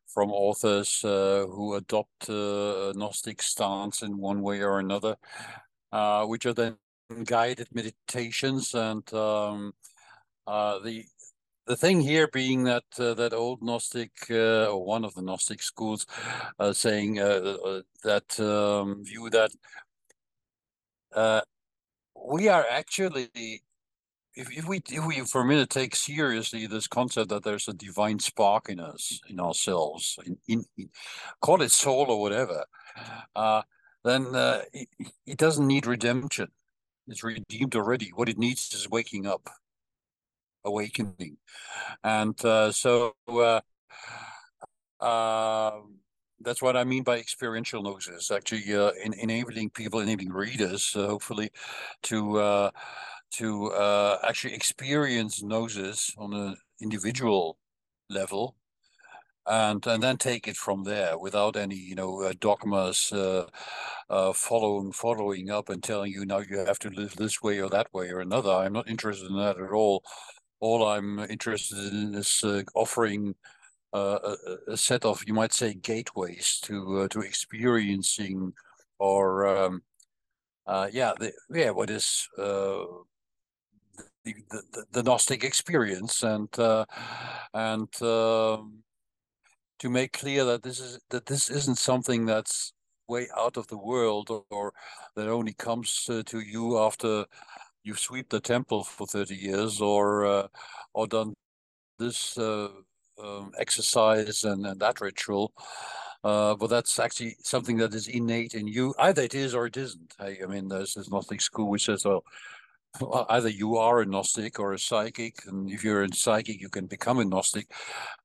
from authors uh, who adopt uh, a Gnostic stance in one way or another, uh, which are then guided meditations. And um, uh, the the thing here being that uh, that old Gnostic uh, or one of the Gnostic schools saying that um, view that we are actually if, if we if we for a minute take seriously this concept that there's a divine spark in us in ourselves in, in, in call it soul or whatever uh, then uh, doesn't need redemption it's redeemed already what it needs is waking up awakening and uh, so uh, um, that's what I mean by experiential gnosis. Actually, uh, in, enabling people, enabling readers, uh, hopefully, to uh, to uh, actually experience gnosis on an individual level and and then take it from there without any you know uh, dogmas uh, uh, following following up and telling you now you have to live this way or that way or another. I'm not interested in that at all. All i'm interested in is uh, offering uh, a, a, set of you might say gateways to uh, to experiencing or um, yeah the, yeah what is the, the, the Gnostic experience and uh, and um, to make clear that this is that this isn't something that's way out of the world or, or that only comes uh, to you after you've swept the temple for 30 years or uh, or done this uh, um, exercise and, and that ritual uh, but that's actually something that is innate in you. Either it is or it isn't. I, I mean, there's, there's Gnostic school which says, well, either you are a Gnostic or a psychic, and if you're a psychic, you can become a Gnostic.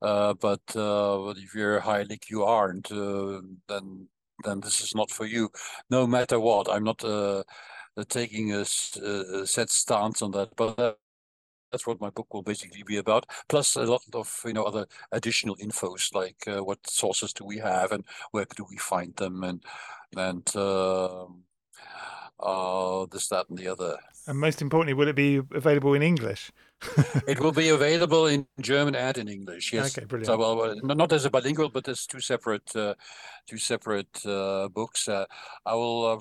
Uh, but uh, if you're a hylic, you aren't. Uh, then then this is not for you. No matter what, I'm not uh, uh, taking a, a, set stance on that, but. that's what my book will basically be about. Plus a lot of you know other additional infos like uh, what sources do we have and where do we find them and and um, uh, this, that, and the other. And most importantly, will it be available in English? it will be available in German and in English. Yes. Okay, brilliant. So, well, not as a bilingual, but as two separate, uh, two separate uh, books. Uh, I will. Uh,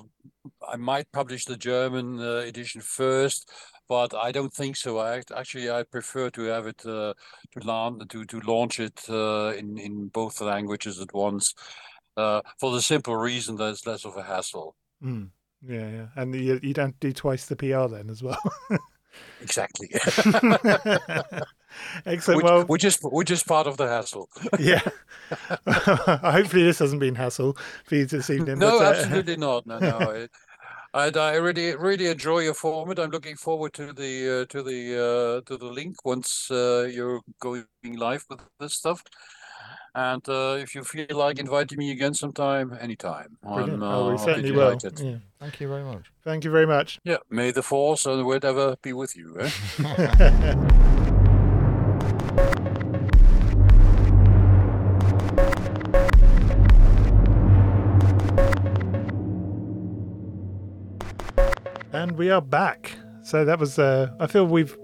I might publish the German uh, edition first, but I don't think so. I actually I prefer to have it uh, to launch to to launch it in in both languages at once, for the simple reason that it's less of a hassle. Mm. Yeah, yeah, and you, you don't do twice the PR then as well. exactly. Excellent. Which, well, which is which is part of the hassle. yeah. Hopefully, this hasn't been hassle for you this evening. No, but, uh... absolutely not. No, no. and I really really enjoy your format. I'm looking forward to the uh, to the uh, to the link once uh, you're going live with this stuff. And uh, if you feel like inviting me again sometime, anytime. Brilliant. I'm, uh, oh, we certainly will. Yeah. Thank you very much. Thank you very much. Yeah. May the force and whatever be with you. Eh? and we are back. So that was, uh, I feel we've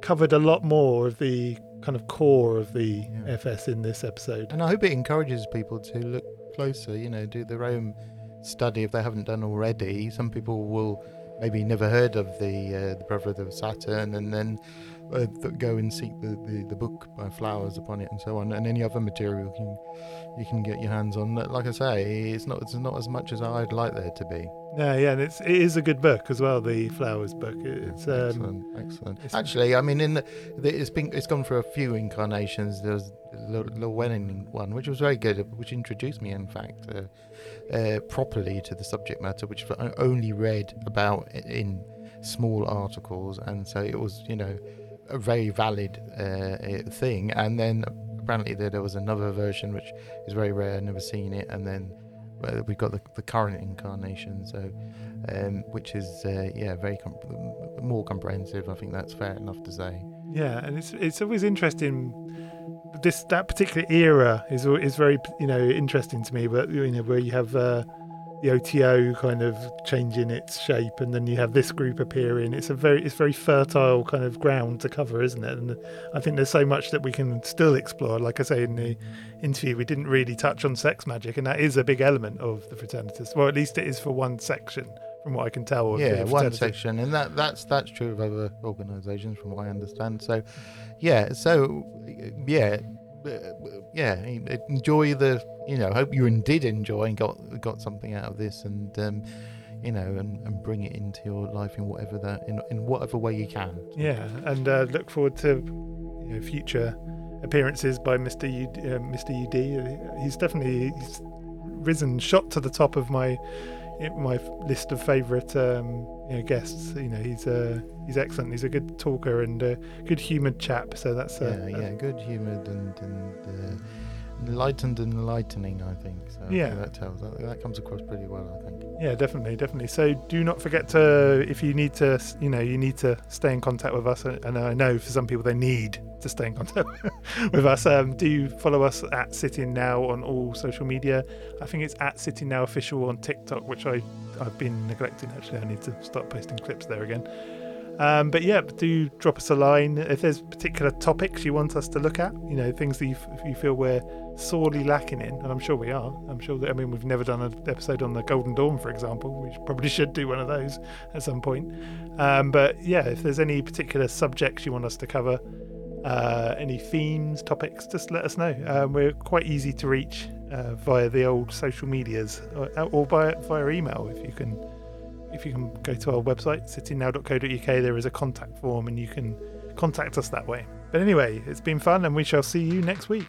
covered a lot more of the kind of core of the yeah. FS in this episode. And I hope it encourages people to look closer, you know, do their own study if they haven't done already. Some people will maybe never heard of the uh, the Brotherhood of Saturn, and then uh, go and seek the, the, the, book by Flowers upon it and so on, and any other material you can you can get your hands on. Like I say, it's not it's not as much as I'd like there to be. Yeah, yeah, and it's it is a good book as well. The Flowers book. It's um, excellent, excellent. It's Actually, I mean, in the, it's been it's gone through a few incarnations. There's the Llewellyn one, which was very good, which introduced me, in fact, uh, uh, properly to the subject matter, which I only read about in small articles, and so it was you know a very valid uh, thing. And then apparently there, there was another version which is very rare, never seen it, and then we've got the, the current incarnation, so um, which is uh, yeah very comp- more comprehensive. I think that's fair enough to say. Yeah, and it's it's always interesting. This that particular era is is very you know interesting to me. But you know where you have uh, the OTO kind of changing its shape, and then you have this group appearing. It's a very it's very fertile kind of ground to cover, isn't it? And I think there's so much that we can still explore. Like I say in the interview, we didn't really touch on sex magic, and that is a big element of the Fraternitas. Well, at least it is for one section from what I can tell. yeah, one section, and that that's that's true of other organisations, from what I understand. So, yeah, so yeah, yeah, enjoy the you know. Hope you did enjoy and got got something out of this, and um, you know, and, and bring it into your life in whatever that in in whatever way you can. Yeah, and uh, look forward to you know, future appearances by Mr. U, uh, Mr. UD. He's definitely he's risen, shot to the top of my my list of favourite um, you know, guests. You know, he's uh, he's excellent. He's a good talker and a good humoured chap. So that's uh, yeah, yeah, good humoured and and uh, enlightened and enlightening. I think. So yeah, I think that tells that, that comes across pretty well. I think. Yeah, definitely, definitely. So do not forget to, if you need to, you know, you need to stay in contact with us. And I know for some people they need to stay in contact with us. Um, do follow us at Sitting Now on all social media. I think it's at Sitting Now Official on TikTok, which I I've been neglecting. Actually, I need to start posting clips there again. Um, but yeah, do drop us a line if there's particular topics you want us to look at. You know, things that you, you feel we're sorely lacking in, and I'm sure we are. I'm sure that I mean we've never done an episode on the Golden Dawn, for example. We probably should do one of those at some point. Um, but yeah, if there's any particular subjects you want us to cover, uh, any themes, topics, just let us know. Um, we're quite easy to reach uh, via the old social medias or, or by, via email if you can if you can go to our website, sittingnow.co.uk, there is a contact form and you can contact us that way. But anyway, it's been fun and we shall see you next week.